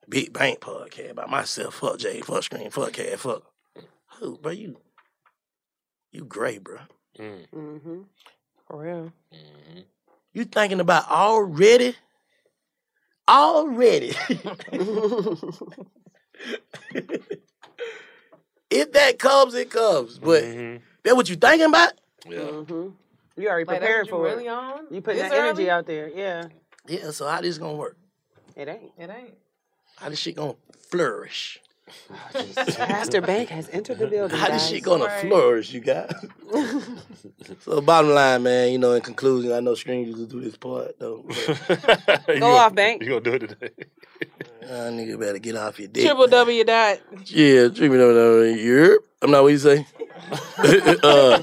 big bank podcast by myself. Fuck Jay, fuck Scream, fuck cat, fuck. Who, bro? You, you gray, bro. Mm-hmm. For real. Mm-hmm. You thinking about already? Already. if that comes, it comes. But that what you thinking about? Yeah. Mm-hmm. You already Like, prepared that's for what you really it. on? You putting This that energy out there. Yeah. Yeah, so how this gonna work? It ain't. It ain't. How this shit gonna flourish? Pastor Bank has entered the building. How this guys. shit gonna Right. flourish, you guys? so bottom line, man, you know, in conclusion, I know strangers will do this part though. but, You Go off, Bank. You gonna do it today? uh, nigga better get off your dick. Triple W dot. Yeah, treat me over Europe. I'm not what you say. uh,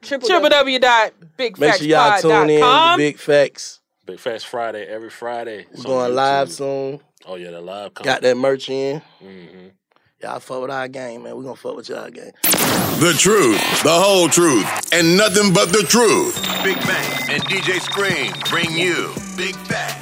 Triple, Triple W dot big make sure y'all tune in to Big Facts. Big Facts Friday every Friday. It's We're going live soon. Oh yeah, the live. Coming. Got that merch in. Mm-hmm. Y'all fuck with our game, man. We gonna fuck with y'all game. The truth, the whole truth, and nothing but the truth. Big Bank and DJ Scream bring you Big Facts.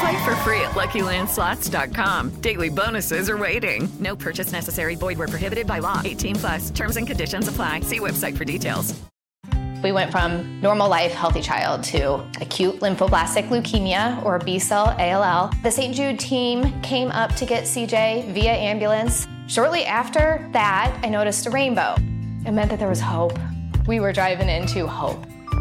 Play for free at LuckyLandSlots.com. Daily bonuses are waiting. No purchase necessary. Void where prohibited by law. 18 plus. Terms and conditions apply. See website for details. We went from normal life, healthy child to acute lymphoblastic leukemia or B cell ALL. The St. Jude team came up to get CJ via ambulance. Shortly after that, I noticed a rainbow. It meant that there was hope. We were driving into hope.